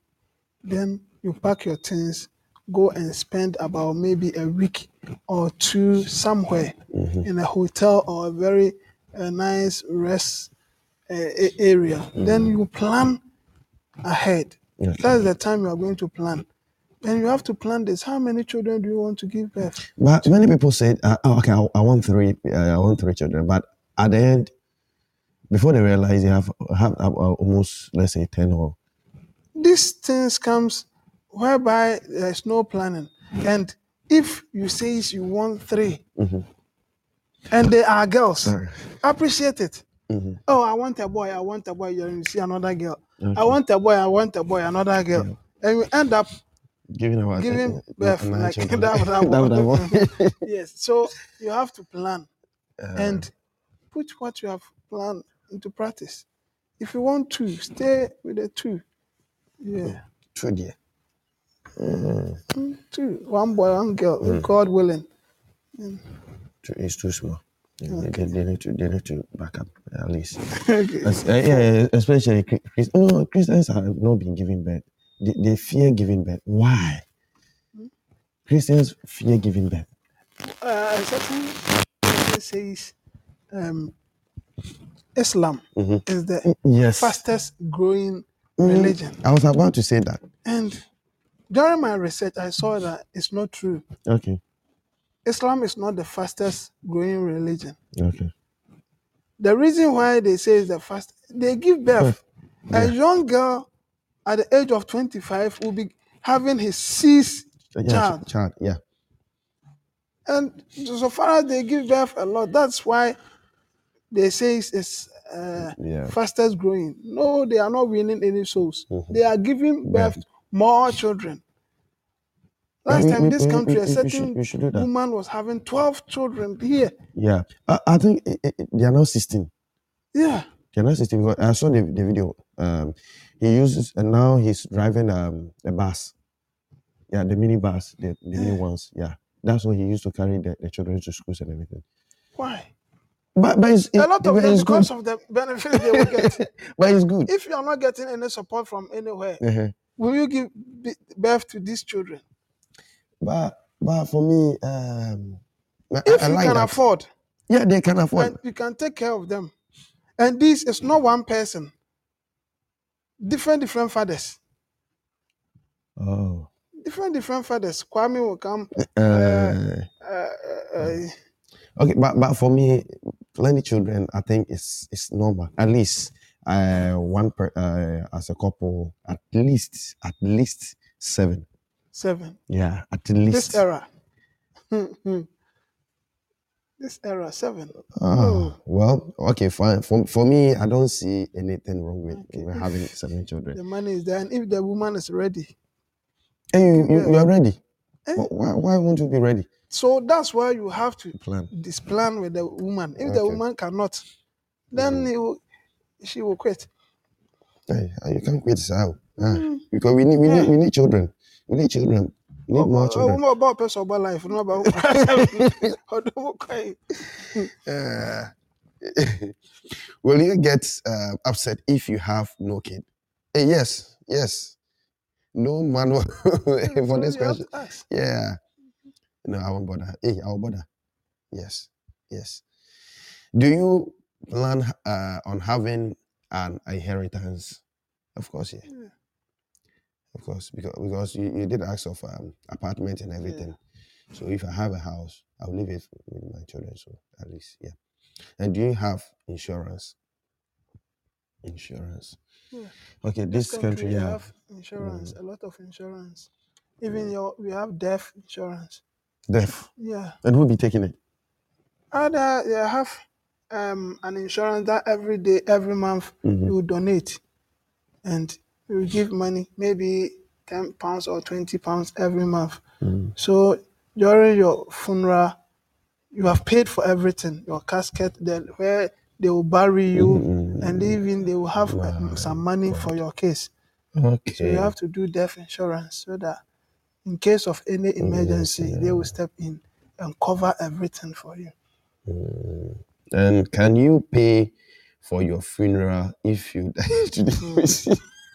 then you pack your things, go and spend about maybe a week or two somewhere Mhm. in a hotel or a very uh, nice rest uh, a- area. Then you plan ahead. That's the time you are going to plan. And you have to plan this. How many children do you want to give birth? But many people said, uh, oh, okay, I, I want three, uh, I want three children. But at the end, before they realize they have have uh, almost let's say ten or These things comes whereby there's no planning. And if you say you want 3 Mhm. and they are girls, Sorry. appreciate it. Mhm. Oh, I want a boy, I want a boy, you see another girl. I want a boy, I want a boy, another girl. And you end up giving our giving birth like that, that, That yes. So you have to plan Uh, and put what you have planned into practice. If you want to, stay with the two. Yeah. true dear. Mm, Mm, Two. One boy, one girl, God willing. too, it's too small. They, they- they, they need to they need to back up at least. Okay. As- uh, yeah, yeah, especially Chri- Chris, no, Christians have not been giving birth. They, they fear giving birth. Why? Christians fear giving birth. Uh, certain person says um, Islam Mhm. is the Yes. fastest growing Mhm. religion. I was about to say that. And during my research, I saw that it's not true. Okay. Islam is not the fastest growing religion. Okay. The reason why they say it's the fast, they give birth. A young girl at the age of 25 will be having his sixth Yeah, child. child. Yeah. And so far as they give birth a lot, that's why they say it's, it's uh, Yeah. fastest growing. No, they are not winning any souls. Mhm. They are giving birth more children. Last we- time we- this country, we- a should- certain we should do woman was having 12 children here. Yeah. I, I think i- i- they are now 16. Yeah. They are now 16 because I saw the, the video. Um, he uses, and now he's driving um, a bus. Yeah, the mini bus, the, the mini ones. Yeah. That's what he used to carry the, the children to schools and everything. Why? But, but it's, A lot of them it's good. because of the benefits they will get. But it's good. if you are not getting any support from anywhere, Uh-huh. will you give birth to these children? But but for me, um, I, If I you can that. afford, yeah, they can afford. and you can take care of them. And this is not one person. Different, different fathers. oh, Different, different fathers. Kwame will come. uh, Uh, uh, uh, okay. But but for me, plenty children, I think it's it's normal. At least uh, one per uh, as a couple, at least at least seven. seven. Yeah, at least. This era. this era, seven. Ah, well, okay, fine. For, for me, I don't see anything wrong with, with having seven children. The money is there. And if the woman is ready. And you, you, you are ready. Eh? Why, why won't you be ready? So that's why you have to Plan. this plan with the woman. If the Okay. woman cannot, then he will, she will quit. Hey, uh, you can't quit now. Ah, because we need, we, need, we need children. We need children. We need more A children. woman about person about life, not about kọ̀ọ̀kan. Uh, will you get uh, upset if you have no kid? Eh, yes, yes. No man for this question. Yeah. No, I won't bother. Hey, eh, I will bother. Yes, yes. Do you plan uh, on having an inheritance? Of course, yeah. Yeah. Of course, because because you, you did ask of um, apartment and everything. Hmm. So if I have a house, I'll leave it with my children. So at least, yeah. And do you have insurance? Insurance. Yeah. Okay, this, country, they yeah. have insurance, a lot of insurance. Even your we have death insurance. Deaf. Yeah. And who'll be taking it? Other they have um an insurance that every day, every month Mhm. you donate and you give money, maybe ten pounds or twenty pounds every month. Mhm. So during your funeral, you have paid for everything, your casket, then where they will bury you, Mhm. and even they will have uh, some money for your case. Okay. So you have to do death insurance so that in case of any emergency, they will step in and cover everything for you. And can you pay for your funeral if you die today?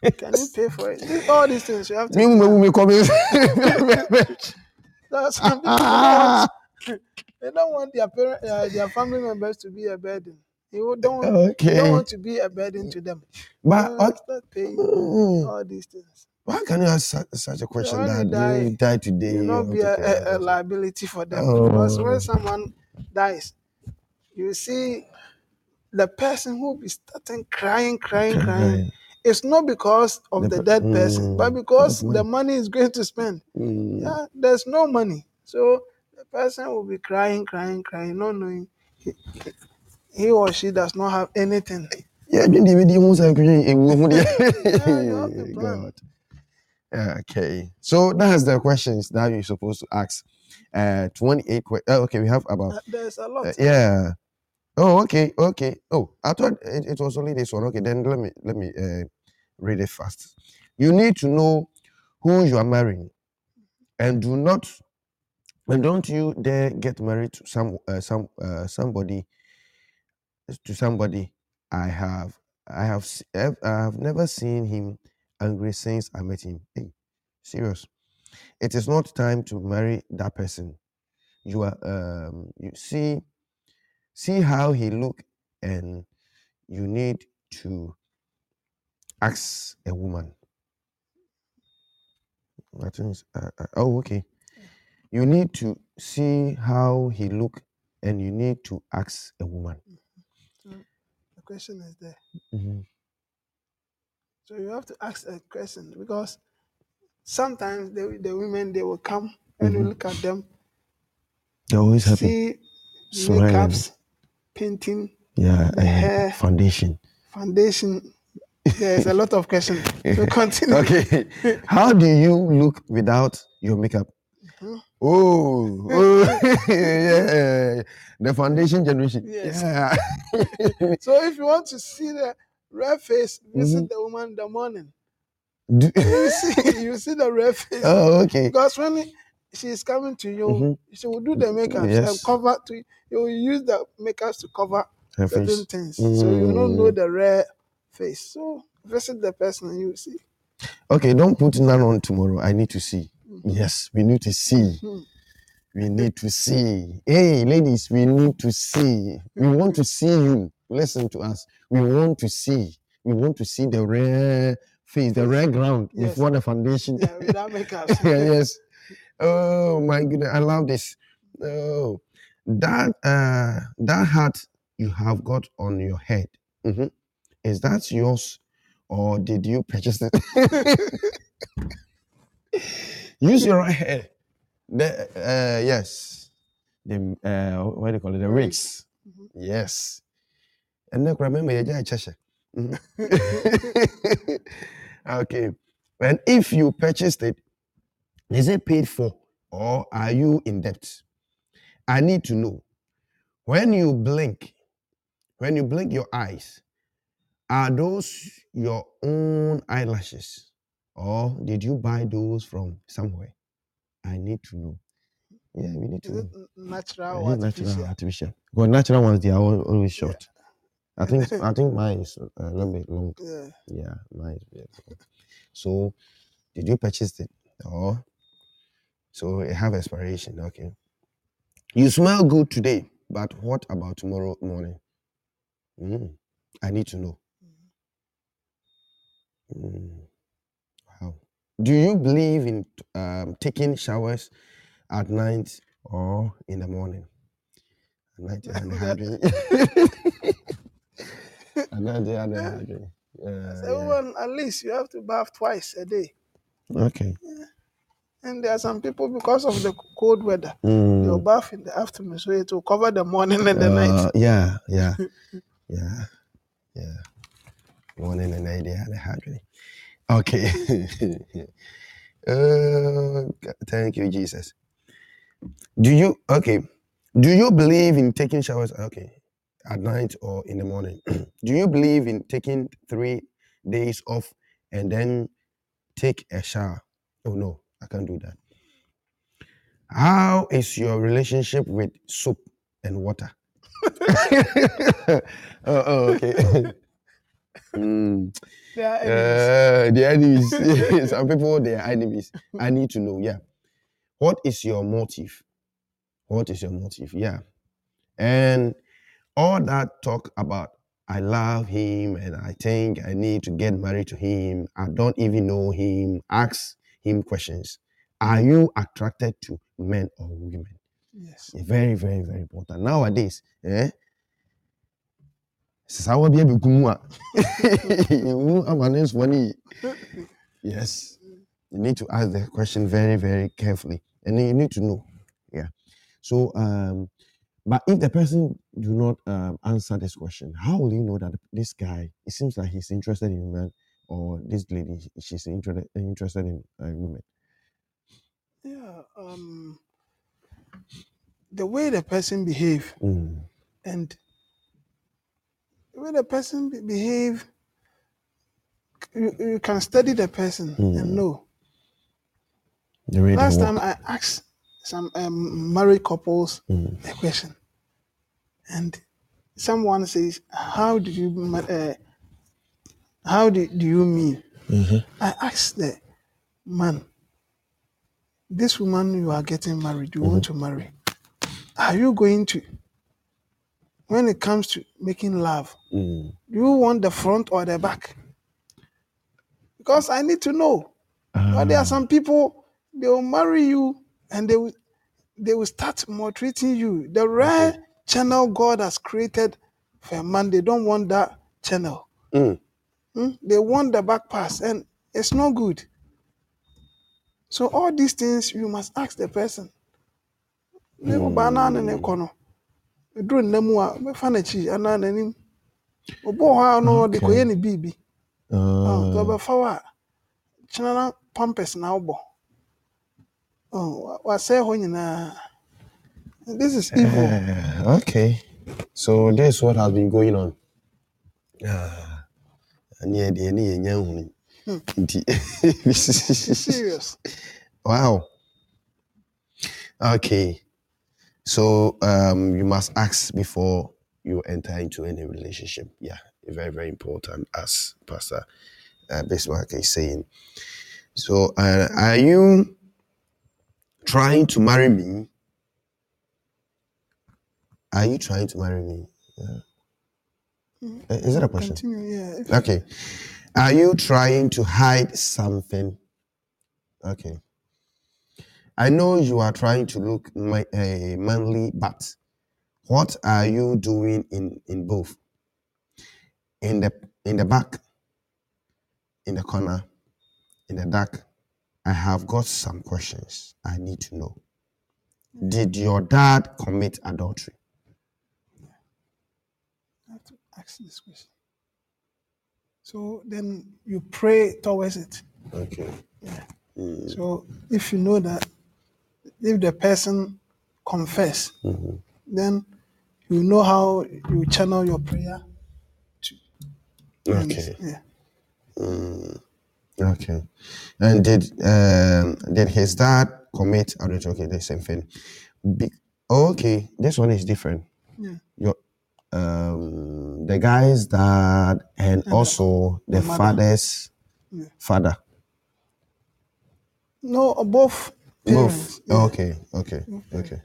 Can you pay for it? All these things you have to. Me, me, me, me, come. That's some people don't they don't want their parent, uh, their family members to be a burden. You don't, want- you don't want to be a burden to them. But You what, start paying Mm. all these things. Why can you ask such, such a question when that die, you die today? You you not have be to a, a, a that? liability for them. Because Oh. when someone dies, you see the person who be starting crying, crying, crying. It's not because of The the per- dead person, but Mm, because of the money is going to spend. Mm. Yeah, there's no money. So the person will be crying, crying, crying, not knowing he, he or she does not have anything. Yeah, you need to use a green- a woman. you have to plan. God. Okay, so that's the questions that you're supposed to ask. Uh, 28 que- uh, okay, we have about Uh, There's a lot. Uh, yeah. Oh, okay, okay. Oh, I thought it, it was only this one. Okay, then let me let me uh, read it fast. You need to know who you are marrying, and do not and don't you dare get married to some uh, some uh, somebody to somebody. I have I have I have never seen him angry since I met him. Hey, serious. It is not time to marry that person. You are um you see see how he look and you need to ask a woman i think uh, uh, oh okay you need to see how he look and you need to ask a woman The question is there. Mhm. So you have to ask a question because sometimes the, the women they will come and you Mhm. look at them, they're always happy see Smiling. makeups, painting, yeah the and hair. foundation foundation. There's a lot of questions. So continue. okay how do you look without your makeup Mhm. oh, oh yeah the foundation generation Yes. yeah So if you want to see the red face, visit Mhm. the woman in the morning. Do- You see, you see the red face. oh okay Because when she is coming to you, Mhm. she will do the makeup and Yes. cover to you You will use the makeup to cover her certain face things. So you don't know Mm. the red face. So visit the person and you will see. Okay, don't put none on tomorrow. I need to see. Yes, we need to see. Mhm. We need to see. Hey, ladies, we need to see. We want to see you. Listen to us. We want to see. We want to see the rare face, the rare ground Yes. before the foundation. Yeah, without makeup. yes. Oh my goodness, I love this. Oh, that uh, that hat you have got on your head. mhm, Is that yours, or did you purchase it? Use your right hand. The uh, yes, the uh, what do you call it? The Wigs. Mhm. Yes. And then remember, check. Mhm. okay. And if you purchased it, is it paid for or are you in debt? I need to know. When you blink, when you blink your eyes, are those your own eyelashes or did you buy those from somewhere? I need to know. Yeah, we need to know. natural Is or it natural artificial? Because natural ones they are al- always Yeah. I think I think mine is a little bit long. Yeah. Yeah, mine is very long. So, did you purchase it or so it have expiration? Okay. You smell good today, but what about tomorrow morning? Mm, I need to know. Mm, wow. Do you believe in um, taking showers at night or in the morning? At night and hydrate. Night and hydrate. As Yeah, woman, at least you have to bath twice a day. yeah. Okay. And there are some people because of the cold weather, Mm. they'll bath in the afternoon, so it will cover the morning and the night. Uh, yeah, yeah, yeah, yeah. Morning and night, they had a hardly. Okay. uh, thank you, Jesus. Do you okay? Do you believe in taking showers? Okay, at night or in the morning? Do you believe in taking three days off and then take a shower? Oh no, I can't do that. How is your relationship with soap and water? oh, oh, okay. Mm, They are enemies. uh, the enemies. Some people, they are enemies. I need to know. Yeah. What is your motive? What is your motive? Yeah. And all that talk about I love him and I think I need to get married to him. I don't even know him. Ask him questions. Are you attracted to men or women? yes. Very, very, very important. Nowadays, eh? Sisa bi ebeku mu a, ehu ama ne nsoɔ ne yie. Yes. You need to ask the question very, very carefully. And you need to know. Yeah. So um, but if the person do not um, answer this question, how will you know that this guy, it seems like he's interested in men or this lady, she's interested interested in uh, women? Yeah. Um, the way the person behave Mm. and the way the person be- behave, you, you can study the person Mm. and know. The way they Last walk. time I asked some um, married couples Mm. a question, and someone says, "How do you uh, how do, do you mean?" Mhm. I asked the man, "This woman you are getting married, you want to marry, are you going to?" When it comes to making love, Mm. do you want the front or the back? Because I need to know. But there Ah. are some people they will marry you and they will they will start maltreating you. The rare channel God has created for a man, they don't want that channel. Mm. Hmm? They want the back pass, and it's not good. So all these things you must ask the person. Ne ɔbaa naa ne ne kɔ no, eduru nna mu a mefa n'akyi anaa n'anim. Obi hɔ a no ɔde Okay. kɔyɛ ne biribi. Ah. nti ɔbɛfa wo a kyena na pampers na wobɔ Oh, wa- wasɛe hɔ nyinaa this is evil Eh, okay. So this is what has been going on. Ah. Ɛne deɛ ne yɛnya nhunu. Nti serious Wow. Okay. So um you must ask before you enter into any relationship. Yeah. Very, very important as Pastor uh, Bismarck is saying. So uh, are you trying to marry me? Are you trying to marry me? Yeah. Uh, Is that a question? continue yeah Okay. Are you trying to hide something? Okay. I know you are trying to look my, uh, manly, but what are you doing in in both? In the in the back, in the corner, in the dark. I have got some questions I need to know. Did your dad commit adultery? I have to ask this question so then you pray towards it Okay. Yeah. so if you know that if the person confess Mhm. then you know how you channel your prayer to and, Okay. yeah Okay. And did um did his dad commit adultery? Okay, the same thing. Be- oh, okay, this one is different. yeah Your um the guy's dad and also the, the father's Yeah. father. no both parents Both. yeah. Okay, okay, okay.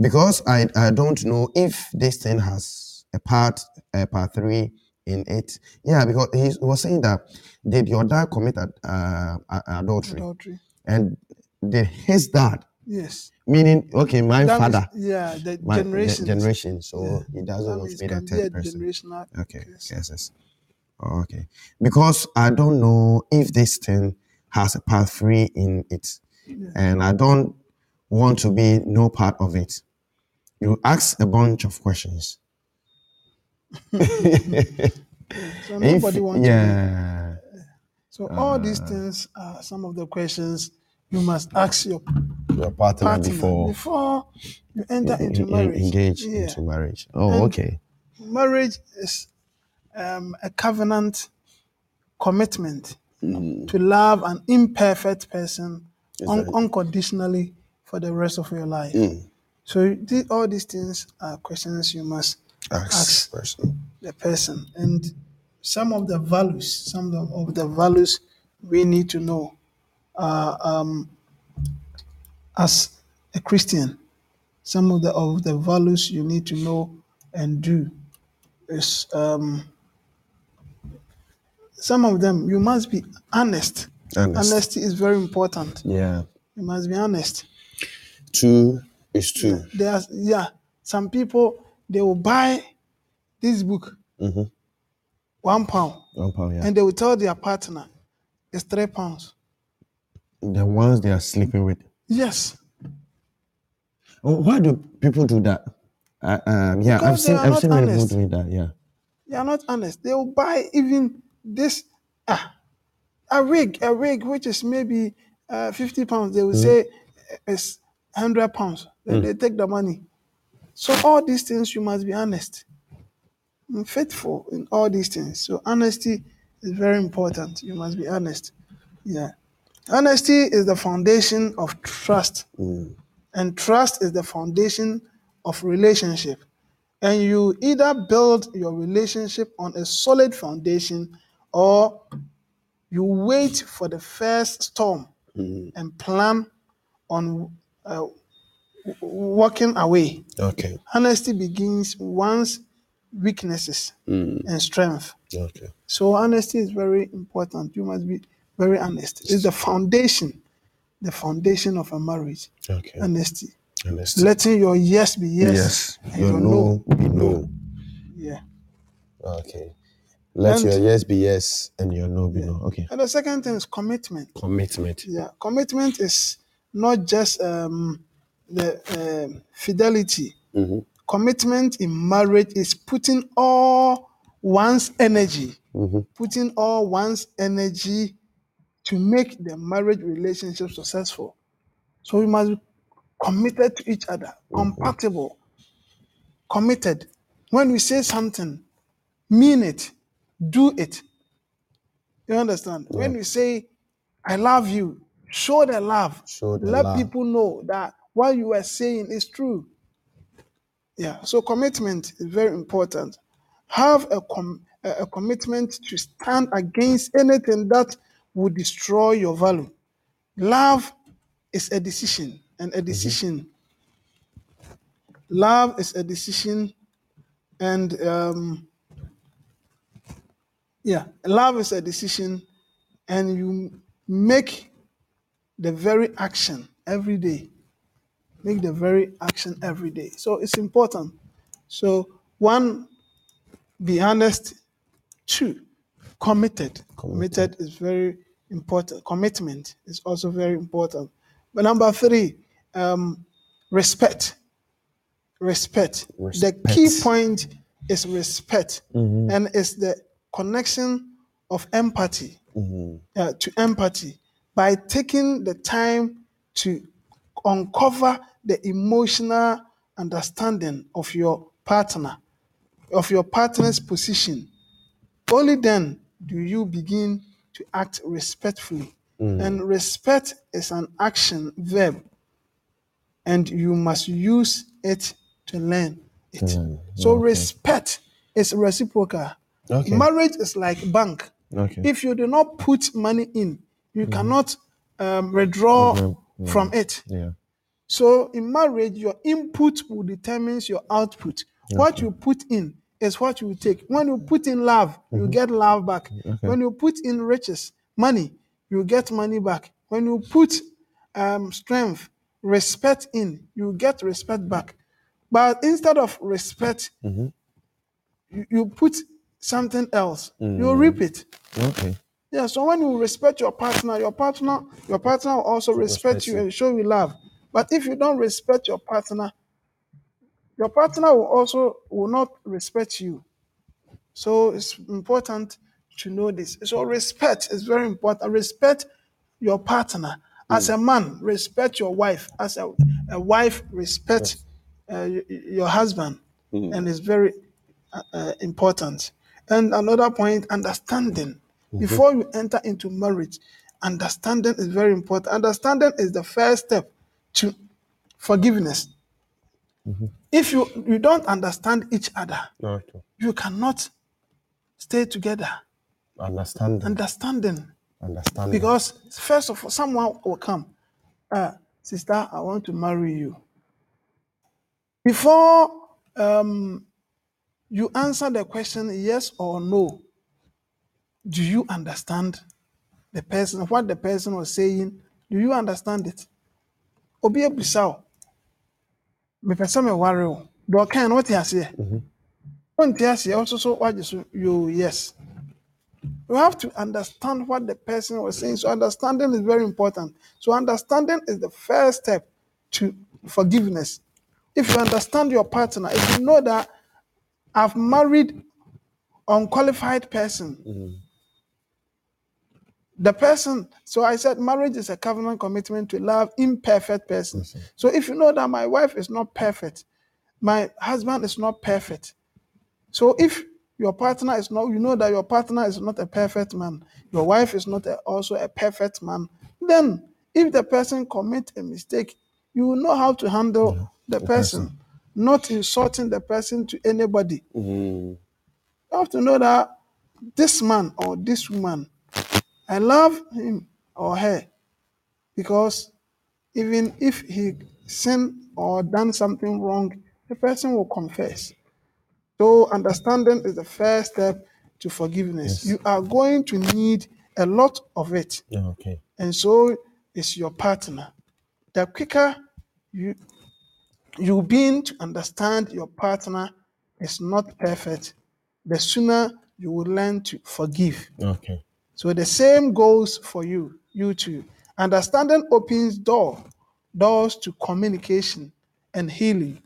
Because I I don't know if this thing has a part a part three in it. Yeah, because he was saying that did your dad commit uh, adultery? adultery and did his dad yes meaning okay my That father yeah, the my generation. generation so Yeah. he doesn't want to be the third person generational. okay yes yes Oh, okay because i don't know if this thing has a part three in it and I don't want to be no part of it. You ask a bunch of questions. So nobody wants to. yeah, So all Uh. these things are some of the questions you must ask your your partner, partner before before you enter into en- en- marriage. engage Yeah. into marriage. Oh, And- okay. Marriage is um, a covenant commitment Mm. to love an imperfect person un- that- unconditionally for the rest of your life. Mm. So all these things are questions you must Ask, Ask. person. the person and some of the values some of the, values we need to know uh, um, as a christian some of the of the values you need to know and do is um, some of them you must be honest Honest. honesty is very important Yeah. you must be honest Two is two. there's yeah some people they will buy this book Mhm. one pound One pound, yeah. and they will tell their partner it's three pounds. the ones they are sleeping with. Yes, Oh, why do people do that? Uh, um, yeah, I've Because they seen are I've not seen many people honest. doing that. Yeah. they are not honest. They will buy even this ah, a rig, a rig which is maybe uh, fifty pounds. They will say it's hundred pounds. Then they take the money. So all these things you must be honest, and faithful in all these things. So honesty is very important. You must be honest. Yeah, honesty is the foundation of trust. And trust is the foundation of relationship. And you either build your relationship on a solid foundation or you wait for the first storm and plan on uh, walking away. Okay. Honesty begins one's weaknesses and strength. Okay. So honesty is very important. You must be very honest. It's the foundation, the foundation of a marriage. Okay. Honesty. Honest. Letting your yes be yes, yes. and Your no be no. Yeah. Okay. Let And- your yes be yes and your no be no. Okay. And the second thing is commitment. Commitment. Yeah, commitment is not just um, the um fidelity. Mhm. Commitment in marriage is putting all one's energy, Mhm. putting all one's energy to make the marriage relationship successful. So we must be committed to each other, compatible, committed. When we say something, mean it, do it. You understand? When we say, I love you, show the love. Show the Let love. people know that what you are saying is true. Yeah, so commitment is very important. Have a, com- a commitment to stand against anything that would destroy your value. Love is a decision, and a decision. Love is a decision, and um, yeah, love is a decision, and you make the very action every day. Make the very action every day. So it's important. So one, be honest. Two, committed. Committed is very important. Commitment is also very important. But number three, um, respect. Respect. The key Respect. point is respect, and it's the connection of empathy uh, to empathy by taking the time to uncover the emotional understanding of your partner, of your partner's position. Only then do you begin to act respectfully. Mm. And respect is an action verb, and you must use it to learn it. Mm, so respect is reciprocal. Okay. Marriage is like bank. Okay. If you do not put money in, you mm. cannot um, withdraw from it. yeah. So in marriage, your input will determines your output. What you put in is what you take. When you put in love, you mm-hmm. get love back. When you put in riches, money, you get money back. When you put um, strength, respect in, you get respect back. But instead of respect, mm-hmm. you, you put something else. You mm. reap it. Okay. Yeah, so when you respect your partner, your partner, your partner will also respect respect you. and show you love. But if you don't respect your partner, your partner will also will not respect you. So it's important to know this. So respect is very important. Respect your partner. As a man, respect your wife. As a, a wife, respect uh, y- y- your husband. And it's very uh, uh, important. And another point, understanding. Before you enter into marriage, understanding is very important. Understanding is the first step to forgiveness. If you, you don't understand each other, Okay. you cannot stay together. Understanding. Understanding. Understanding. Because first of all, someone will come, uh, sister, I want to marry you. Before um, you answer the question yes or no, do you understand the person, what the person was saying? Do you understand it? Obi ebisa o, mepɛ sɛ meware o. Deɛ ɔkae no wote aseɛ? Mhm. Wonte aseɛ, wo nso so woagye so yo yes. You have to understand what the person was saying. So understanding is very important. So understanding is the first step to forgiveness. If you understand your partner, if you know that I've married unqualified person, mhm. The person. So I said marriage is a covenant commitment to love imperfect person. So if you know that my wife is not perfect, my husband is not perfect. So if your partner is not, you know that your partner is not a perfect man, your wife is not a- also a perfect man, then if the person commit a mistake, you will know how to handle the, person, not insulting the person to anybody. Mm. You have to know that this man or this woman, I love him or her because even if he sinned or done something wrong, the person will confess. So understanding is the first step to forgiveness. You are going to need a lot of it, Yeah, okay. and so is your partner. The quicker you you begin to understand your partner is not perfect, the sooner you will learn to forgive. Okay. So the same goes for you, you too. Understanding opens door, doors to communication and healing.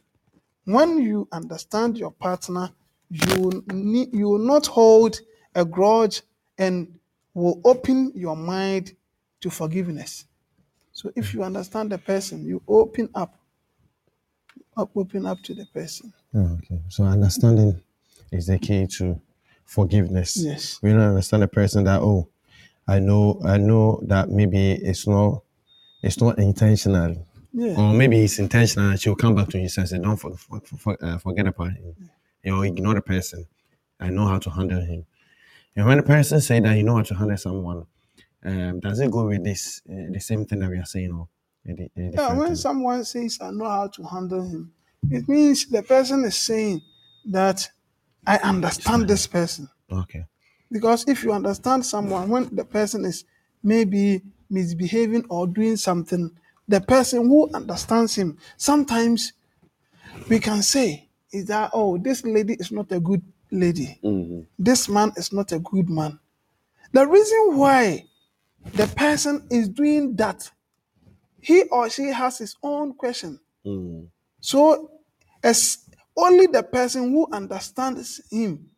When you understand your partner, you ne- you will not hold a grudge and will open your mind to forgiveness. So if you understand the person, you open up, up open up to the person. Oh, okay. So understanding is the key to forgiveness. Yes. We don't understand a person that oh, I know I know that maybe it's not it's not intentional. Yeah. Or maybe it's intentional and she'll come back to you and say, Don't for, for, for, uh, forget about him. You know, ignore the person. I know how to handle him. And when the person say that you know how to handle someone, um, does it go with this uh, the same thing that we are saying or a, a Yeah, when thing? someone says I know how to handle him, it means the person is saying that I understand this person. Okay. Because if you understand someone, when the person is maybe misbehaving or doing something, the person who understands him, sometimes we can say, is that, oh, this lady is not a good lady. This man is not a good man. The reason why the person is doing that, he or she has his own question. Mm. So, as only the person who understands him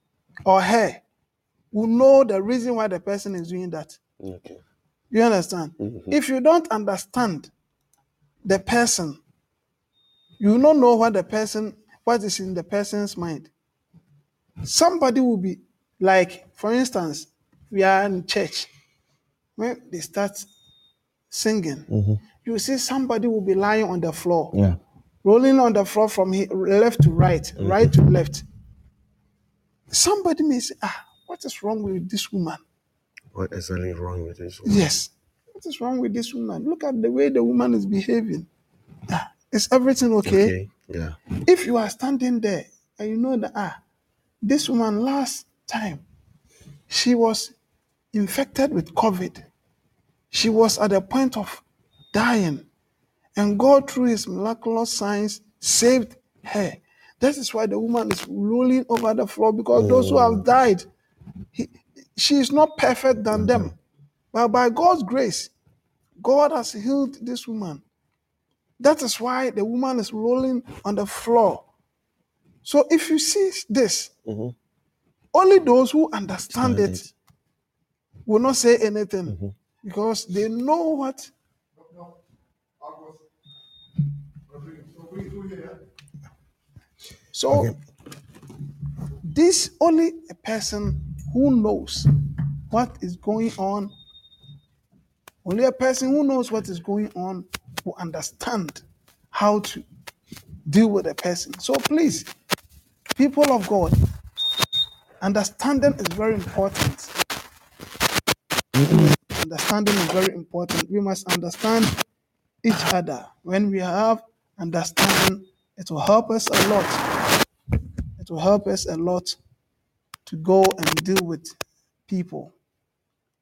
or her will know the reason why the person is doing that. Okay. You understand? Mm-hmm. If you don't understand the person, you don't know what the person, what is in the person's mind. Somebody will be like, for instance, we are in church. When they start singing, mm-hmm. you see somebody will be lying on the floor. Yeah. Rolling on the floor from he- left to right, right to left. Somebody may say, Ah, what is wrong with this woman? What is really wrong with this? Woman? Yes. What is wrong with this woman? Look at the way the woman is behaving. Ah, is everything okay? Okay. Yeah. If you are standing there and you know that, ah, this woman last time, she was infected with COVID. She was at the point of dying. And God, through his miraculous signs, saved her. That is why the woman is rolling over the floor because those who have died, he, she is not perfect than them. But by God's grace, God has healed this woman. That is why the woman is rolling on the floor. So if you see this, Mhm. only those who understand Understand it will not say anything Mm-hmm. because they know what. So, Okay. this only a person who knows what is going on, only a person who knows what is going on will understand how to deal with a person. So, please, people of God, understanding is very important. Understanding is very important. We must understand each other. When we have understanding, it will help us a lot. It will help us a lot to go and deal with people.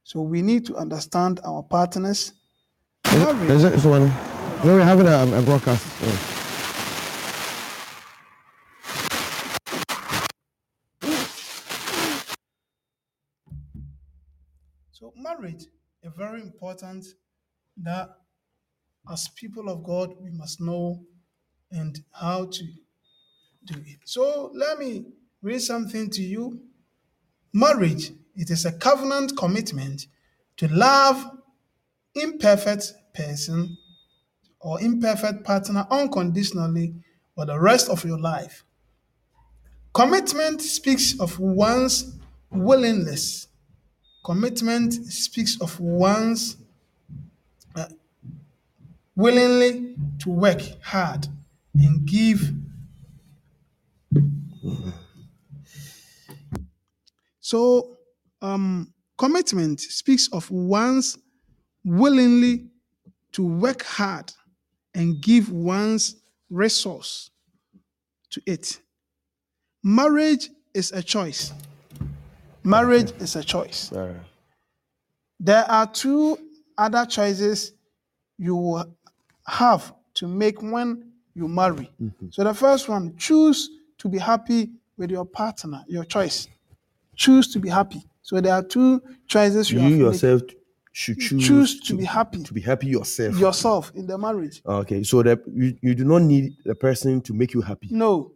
So we need to understand our partners. Marriage- Is it someone? No, we're having a, a broadcast. Oh. So marriage is very important that as people of God we must know and how to do it. So let me read something to you. Marriage it is a covenant commitment to love imperfect person or imperfect partner unconditionally for the rest of your life. Commitment speaks of one's willingness commitment speaks of one's uh, willingly to work hard and give so um, commitment speaks of one's willingly to work hard and give one's resource to it. Marriage is a choice. Marriage is a choice. There are two other choices you have to make when you marry. So the first one, choose to be happy with your partner, your choice. Choose to be happy. So there are two choices you, You have to make. yourself should choose, choose to be happy. To be happy yourself. yourself in the marriage. okay, so that you, you do not need the person to make you happy. No.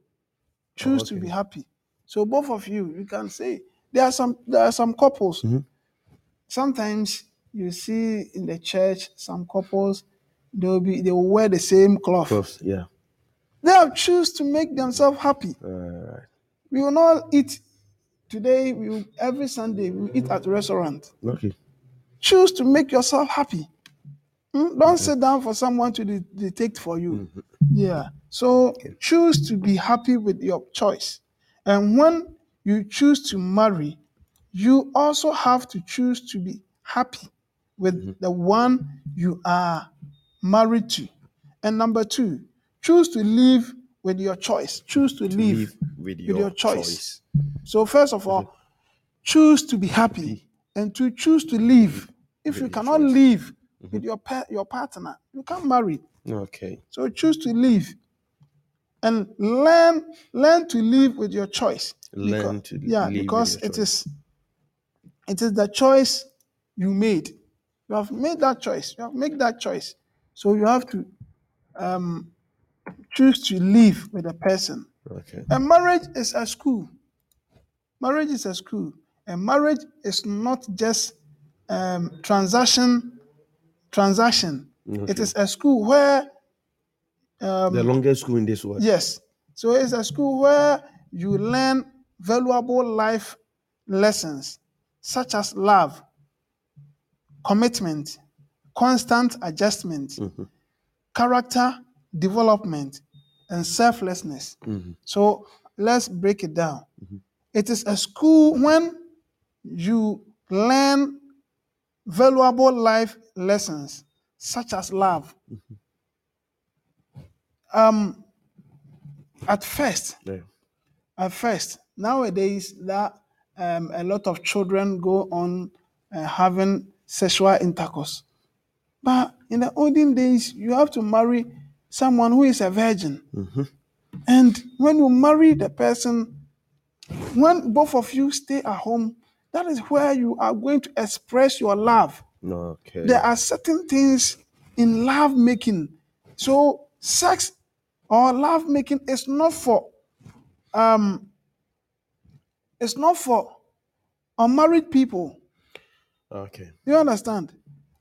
Choose to okay. be happy. So both of you, you can say there are some there are some couples. Mm-hmm. Sometimes you see in the church some couples they will be they will wear the same cloth. Close, yeah. They have choose to make themselves happy. We will not eat today. We will, every Sunday we will eat at restaurant. Okay. Choose to make yourself happy. Hmm? Don't sit down for someone to de- dictate for you. Yeah. So choose to be happy with your choice. And when you choose to marry, you also have to choose to be happy with the one you are married to. And number two, choose to live with your choice. Choose to, live, Live with with your, your choice. choice. So first of all, choose to be happy, and to choose to live. If you cannot live with your pa- your partner, you can't marry. Okay. So choose to live, and learn learn to live with your choice. Learn Becau- to yeah, live with because your it choice. is it is the choice you made. You have made that choice. You have made that choice. So you have to um, choose to live with a person. Okay. And marriage is a school. Marriage is a school. And marriage is not just um, transaction. Transaction. It is a school where the longest school in this world. yes. So it's a school where you learn valuable life lessons such as love, commitment, constant adjustment, character development, and selflessness. So let's break it down. It is a school when you learn valuable life lessons such as love. Um, at first, Yeah. at first, nowadays that um, a lot of children go on uh, having sexual intercourse. But in the olden days, you have to marry someone who is a virgin. And when you marry the person, when both of you stay at home That is where you are going to express your love. Okay. There are certain things in love making. So sex or love making is not for um it's not for unmarried people. Okay. You understand?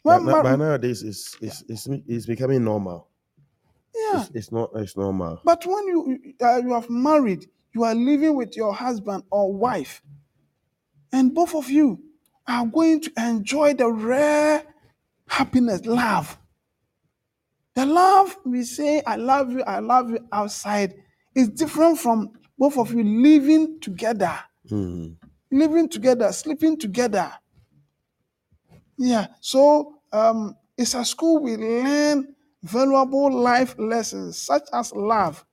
But, When but mar- nowadays, it's, it's, it's, it's becoming normal. Yeah. It's, it's not it's normal. But when you uh, you have married, you are living with your husband or wife, and both of you are going to enjoy the rare happiness, love. The love we say, "I love you, I love you" outside is different from both of you living together, Mm. living together, sleeping together. Yeah. So um, it's a school we learn valuable life lessons such as love,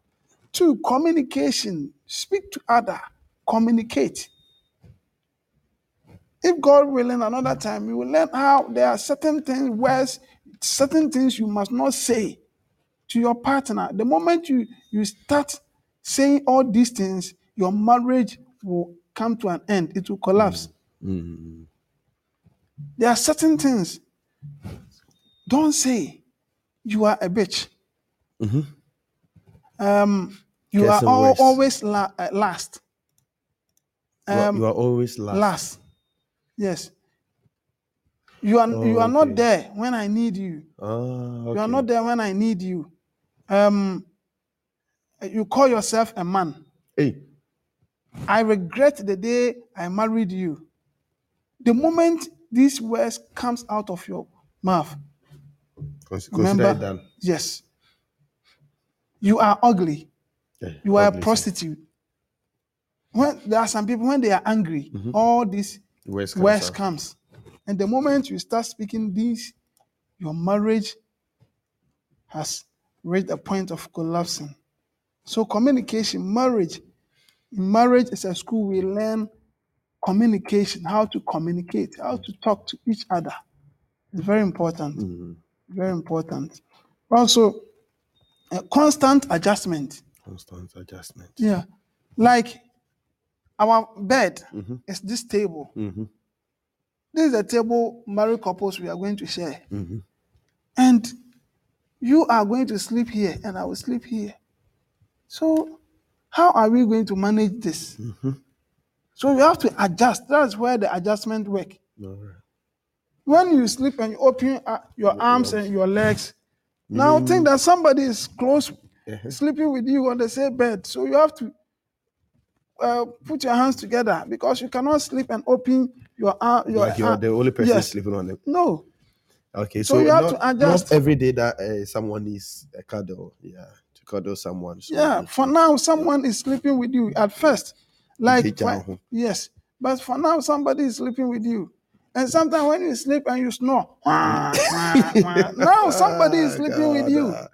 two, communication, speak to other, communicate. If God willing, another time we will learn how there are certain things, words, certain things you must not say to your partner. The moment you you start saying all these things, your marriage will come to an end. It will collapse. Mm. There are certain things. Don't say you are a bitch. Mhm. Um, you are al- always la- uh, last. You are- Um, you are always last. last. Yes. You are you are not there when I need you. Ah, You are not there when I need you. Um, you call yourself a man. Hey. I regret the day I married you. The moment these words comes out of your mouth, Cons- remember, Consider it done. yes, you are ugly. Yeah, You are ugly, a sir. prostitute. When there are some people when they are angry, mm-hmm. all this Worst comes out. comes, and the moment you start speaking these, your marriage has reached a point of collapsing. So communication, marriage, in marriage is a school we learn communication, how to communicate, how to talk to each other. It's very important. Mm-hmm. Very important. Also, a constant adjustment. Constant adjustment. Yeah. Like our bed Mhm. is this table. Mhm. This is a table married couples we are going to share. Mhm. And you are going to sleep here and I will sleep here. So, how are we going to manage this? Mhm. So, we have to adjust. That's where the adjustment work. Right. When you sleep and you open uh, your arms and your legs, now think that somebody is close, Uh-huh. sleeping with you on the same bed. So, you have to uh, put your hands together because you cannot sleep and open your arm. Your Like you're arm. the only person yes. sleeping on it. No. Okay, So so, you have not, to adjust. not every day that uh, someone is a cuddle, yeah, to cuddle someone. So Yeah, for now, someone is sleeping with you at first. Like, Take when- down. yes, but for now, somebody is sleeping with you. And sometimes when you sleep and you snore, wah, wah, wah, now somebody is sleeping with you. God,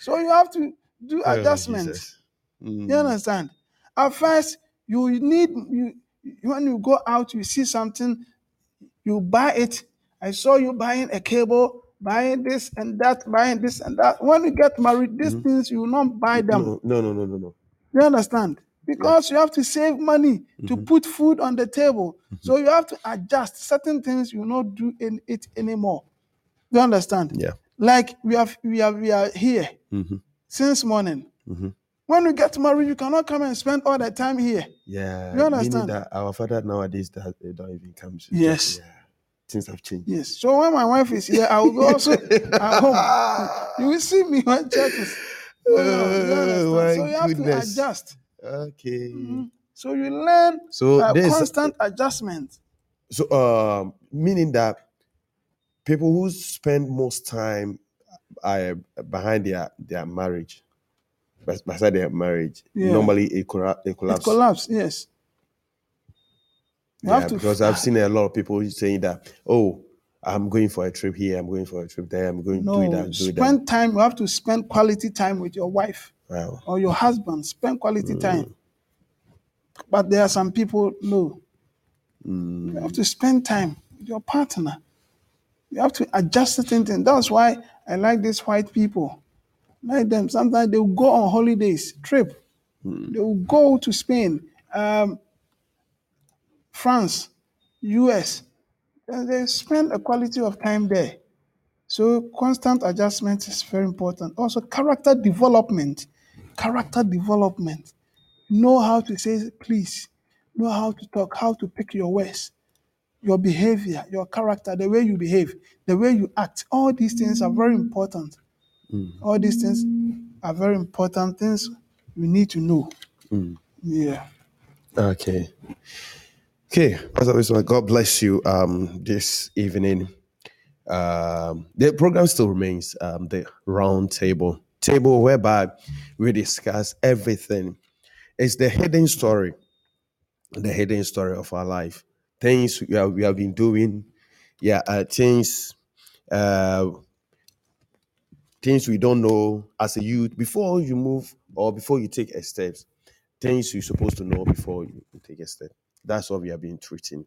So you have to do ah, adjustments. Mm. You understand? At first, you need you when you go out, you see something, you buy it. I saw you buying a cable, buying this and that, buying this and that. When you get married, these things you will not buy them. No, no, no, no, no. You understand? Because you have to save money to put food on the table. So you have to adjust certain things you not do in it anymore. You understand? Yeah. Like we have we are we are here Mhm. since morning. Mhm. When you get married, you cannot come and spend all the time here. Yeah. You understand? That our father nowadays that they don't even come Yes. Yeah. Things have changed. Yes. So when my wife is here, I will go also at home. You will see me when church is. going on. You? Oh, my so you have goodness. to adjust. Okay. So you learn So uh, constant adjustment. so um meaning that people who spend most time uh, behind their their marriage, bes- beside their marriage, Yeah. normally it, colla- it It collapses. collapse. Yes. You Yeah, because I've seen a lot of people saying that, oh, I'm going for a trip here, I'm going for a trip there, I'm going to do no that, do that. spend time. You have to spend quality time with your wife Wow. or your husband. Spend quality Mm. time. But there are some people no. Mm. You have to spend time with your partner. You have to adjust certain things. That's why I like these white people. Like them. Sometimes they will go on holidays, trip. Mm. They will go to Spain, um, France, US. And they spend a quality of time there. So constant adjustment is very important. Also, character development. Character development. Know how to say please. Know how to talk, how to pick your words, your behavior, your character, the way you behave, the way you act. All these things are very important. All these things are very important things you need to know. Yeah. Okay. Okay, Pastor Wisdom, God bless you um, this evening. Um, the program still remains um, the round table, table whereby we discuss everything. It's the hidden story, the hidden story of our life. Things we have, we have been doing, yeah, uh, things, uh, things we don't know as a youth before you move or before you take a step. Things you're supposed to know before you take a step. That's what we have been treating.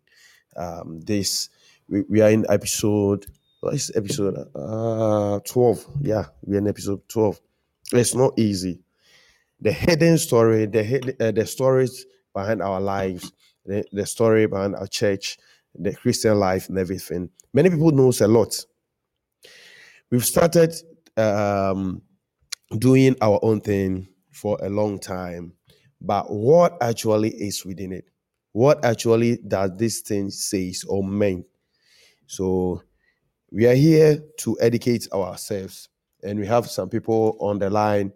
Um, this we, we are in episode. What is episode? Uh, twelve. Yeah, we're in episode twelve. It's not easy. The hidden story, the hid- uh, the stories behind our lives, the, the story behind our church, the Christian life, and everything. Many people knows a lot. We've started um, doing our own thing for a long time, but what actually is within it? What actually does this thing says or mean? So we are here to educate ourselves, and we have some people on the line.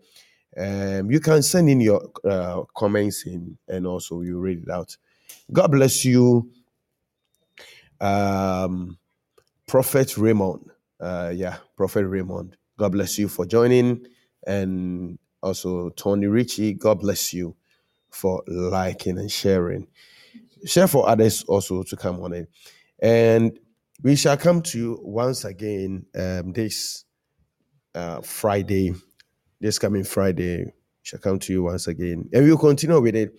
Um, you can send in your uh, comments in, and also you read it out. God bless you, um, Prophet Raymond. Uh, yeah, Prophet Raymond. God bless you for joining, and also Tony Ritchie. God bless you for liking and sharing. Share for others also to come on it, and we shall come to you once again um, this uh, Friday. This coming Friday, we shall come to you once again, and we will continue with it.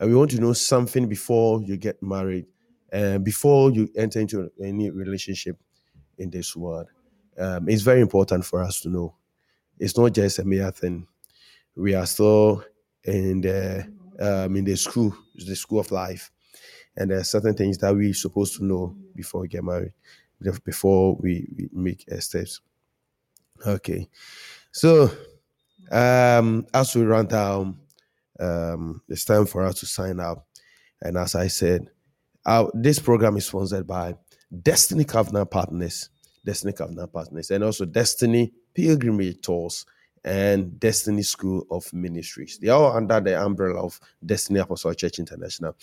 And we want to know something before you get married, and before you enter into any relationship in this world. Um, it's very important for us to know. It's not just a mere thing. We are still in the um, in the school, the school of life, and there are certain things that we're supposed to know before we get married, before we, we make steps. Okay, so um, as we run down, um, it's time for us to sign up. And as I said, our, this program is sponsored by Destiny Covenant Partners, Destiny Covenant Partners, and also Destiny Pilgrimage Tours and Destiny School of Ministries. They are all under the umbrella of Destiny Apostolic Church International.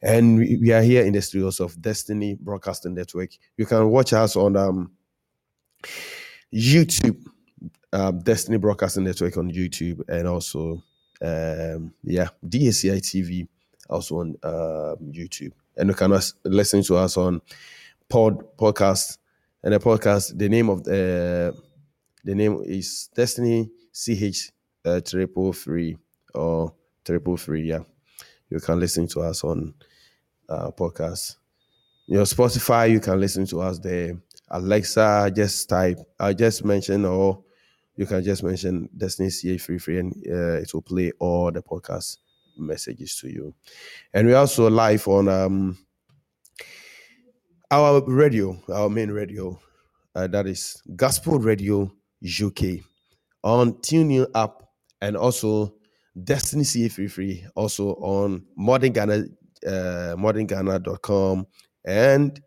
And we, we are here in the studios of Destiny Broadcasting Network. You can watch us on um, YouTube, um, Destiny Broadcasting Network on YouTube, and also, um, yeah, DACI TV also on um, YouTube. And you can us- listen to us on Pod Podcast. And the podcast, the name of the the name is Destiny CH uh, triple three or triple three. Yeah, you can listen to us on uh, podcast. Your Spotify, you can listen to us there. Alexa, just type. I just mention, or you can just mention Destiny CH free free, and uh, it will play all the podcast messages to you. And we're also live on um our radio, our main radio, uh, that is Gospel Radio UK on TuneIn app and also Destiny CA Free Free, also on Modern Ghana, uh, modernghana.com and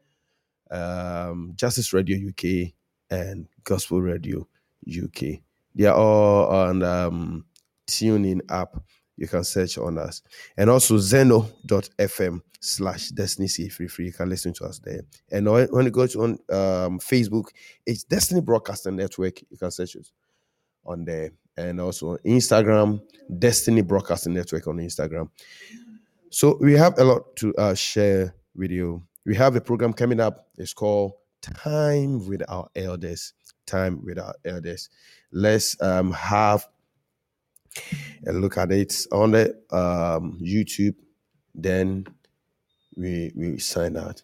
um, Justice Radio UK and Gospel Radio UK. They are all on um, TuneIn app. You can search on us. And also zeno.fm slash destiny CA free free. You can listen to us there. And when when you go to on um, Facebook, it's Destiny Broadcasting Network. You can search it on there. And also Instagram, Destiny Broadcasting Network on Instagram. So we have a lot to uh, share with you. We have a program coming up. It's called Time with Our Elders. Time with Our Elders. Let's um, have a look at it on the um, YouTube. Then we we sign out.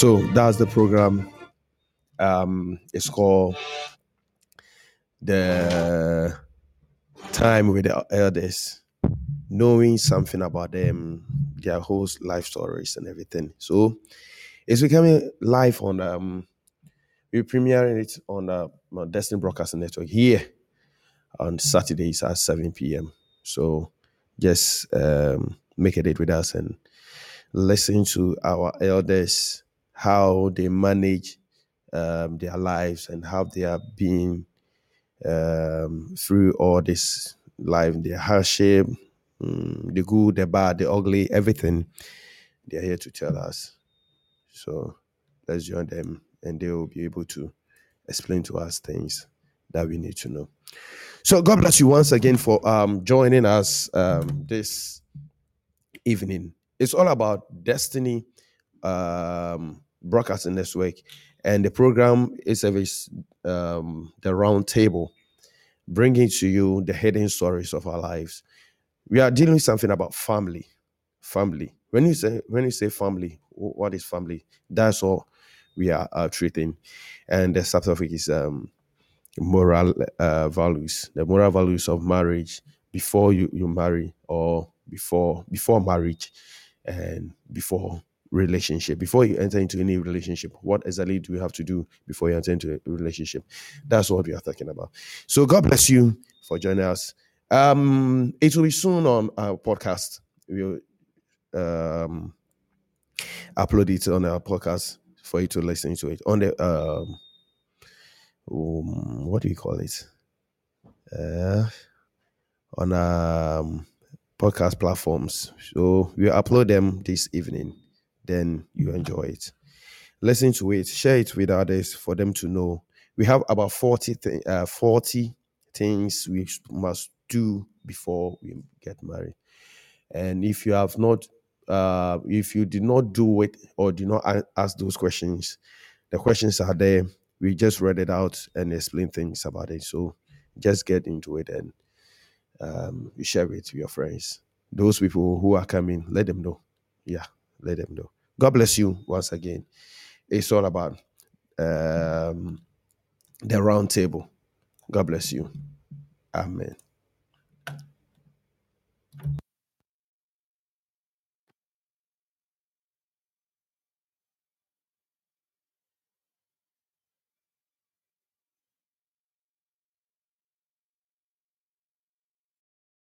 So that's the program. Um, it's called the time with the elders, knowing something about them, their whole life stories and everything. So it's becoming live on um we're premiering it on the uh, Destiny Broadcasting Network here on Saturdays at 7 p.m. So just um, make a date with us and listen to our elders, how they manage um, their lives and how they are being um, through all this life, their hardship, mm, the good, the bad, the ugly, everything. They're here to tell us. So let's join them and they will be able to explain to us things that we need to know. So God bless you once again for um, joining us um, this evening. It's all about destiny um, broadcasting network, and the program is a um, the round table, bringing to you the hidden stories of our lives. We are dealing with something about family. Family. When you say when you say family, what is family? That's all we are treating, and the subtopic is um, moral uh, values, the moral values of marriage before you, you marry or before before marriage and before relationship before you enter into any relationship what exactly do you have to do before you enter into a relationship that's what we are talking about so god bless you for joining us um it will be soon on our podcast we'll um upload it on our podcast for you to listen to it on the um um, what do you call it? Uh, on um podcast platforms. So we'll upload them this evening. Then you enjoy it. Listen to it, share it with others for them to know. We have about 40, uh, 40 things we must do before we get married. And if you have not, uh, if you did not do it or did not ask those questions, the questions are there. We just read it out and explain things about it. So just get into it and um, you share it with your friends. Those people who are coming, let them know. Yeah, let them know. God bless you once again. It's all about um, the round table. God bless you. Amen.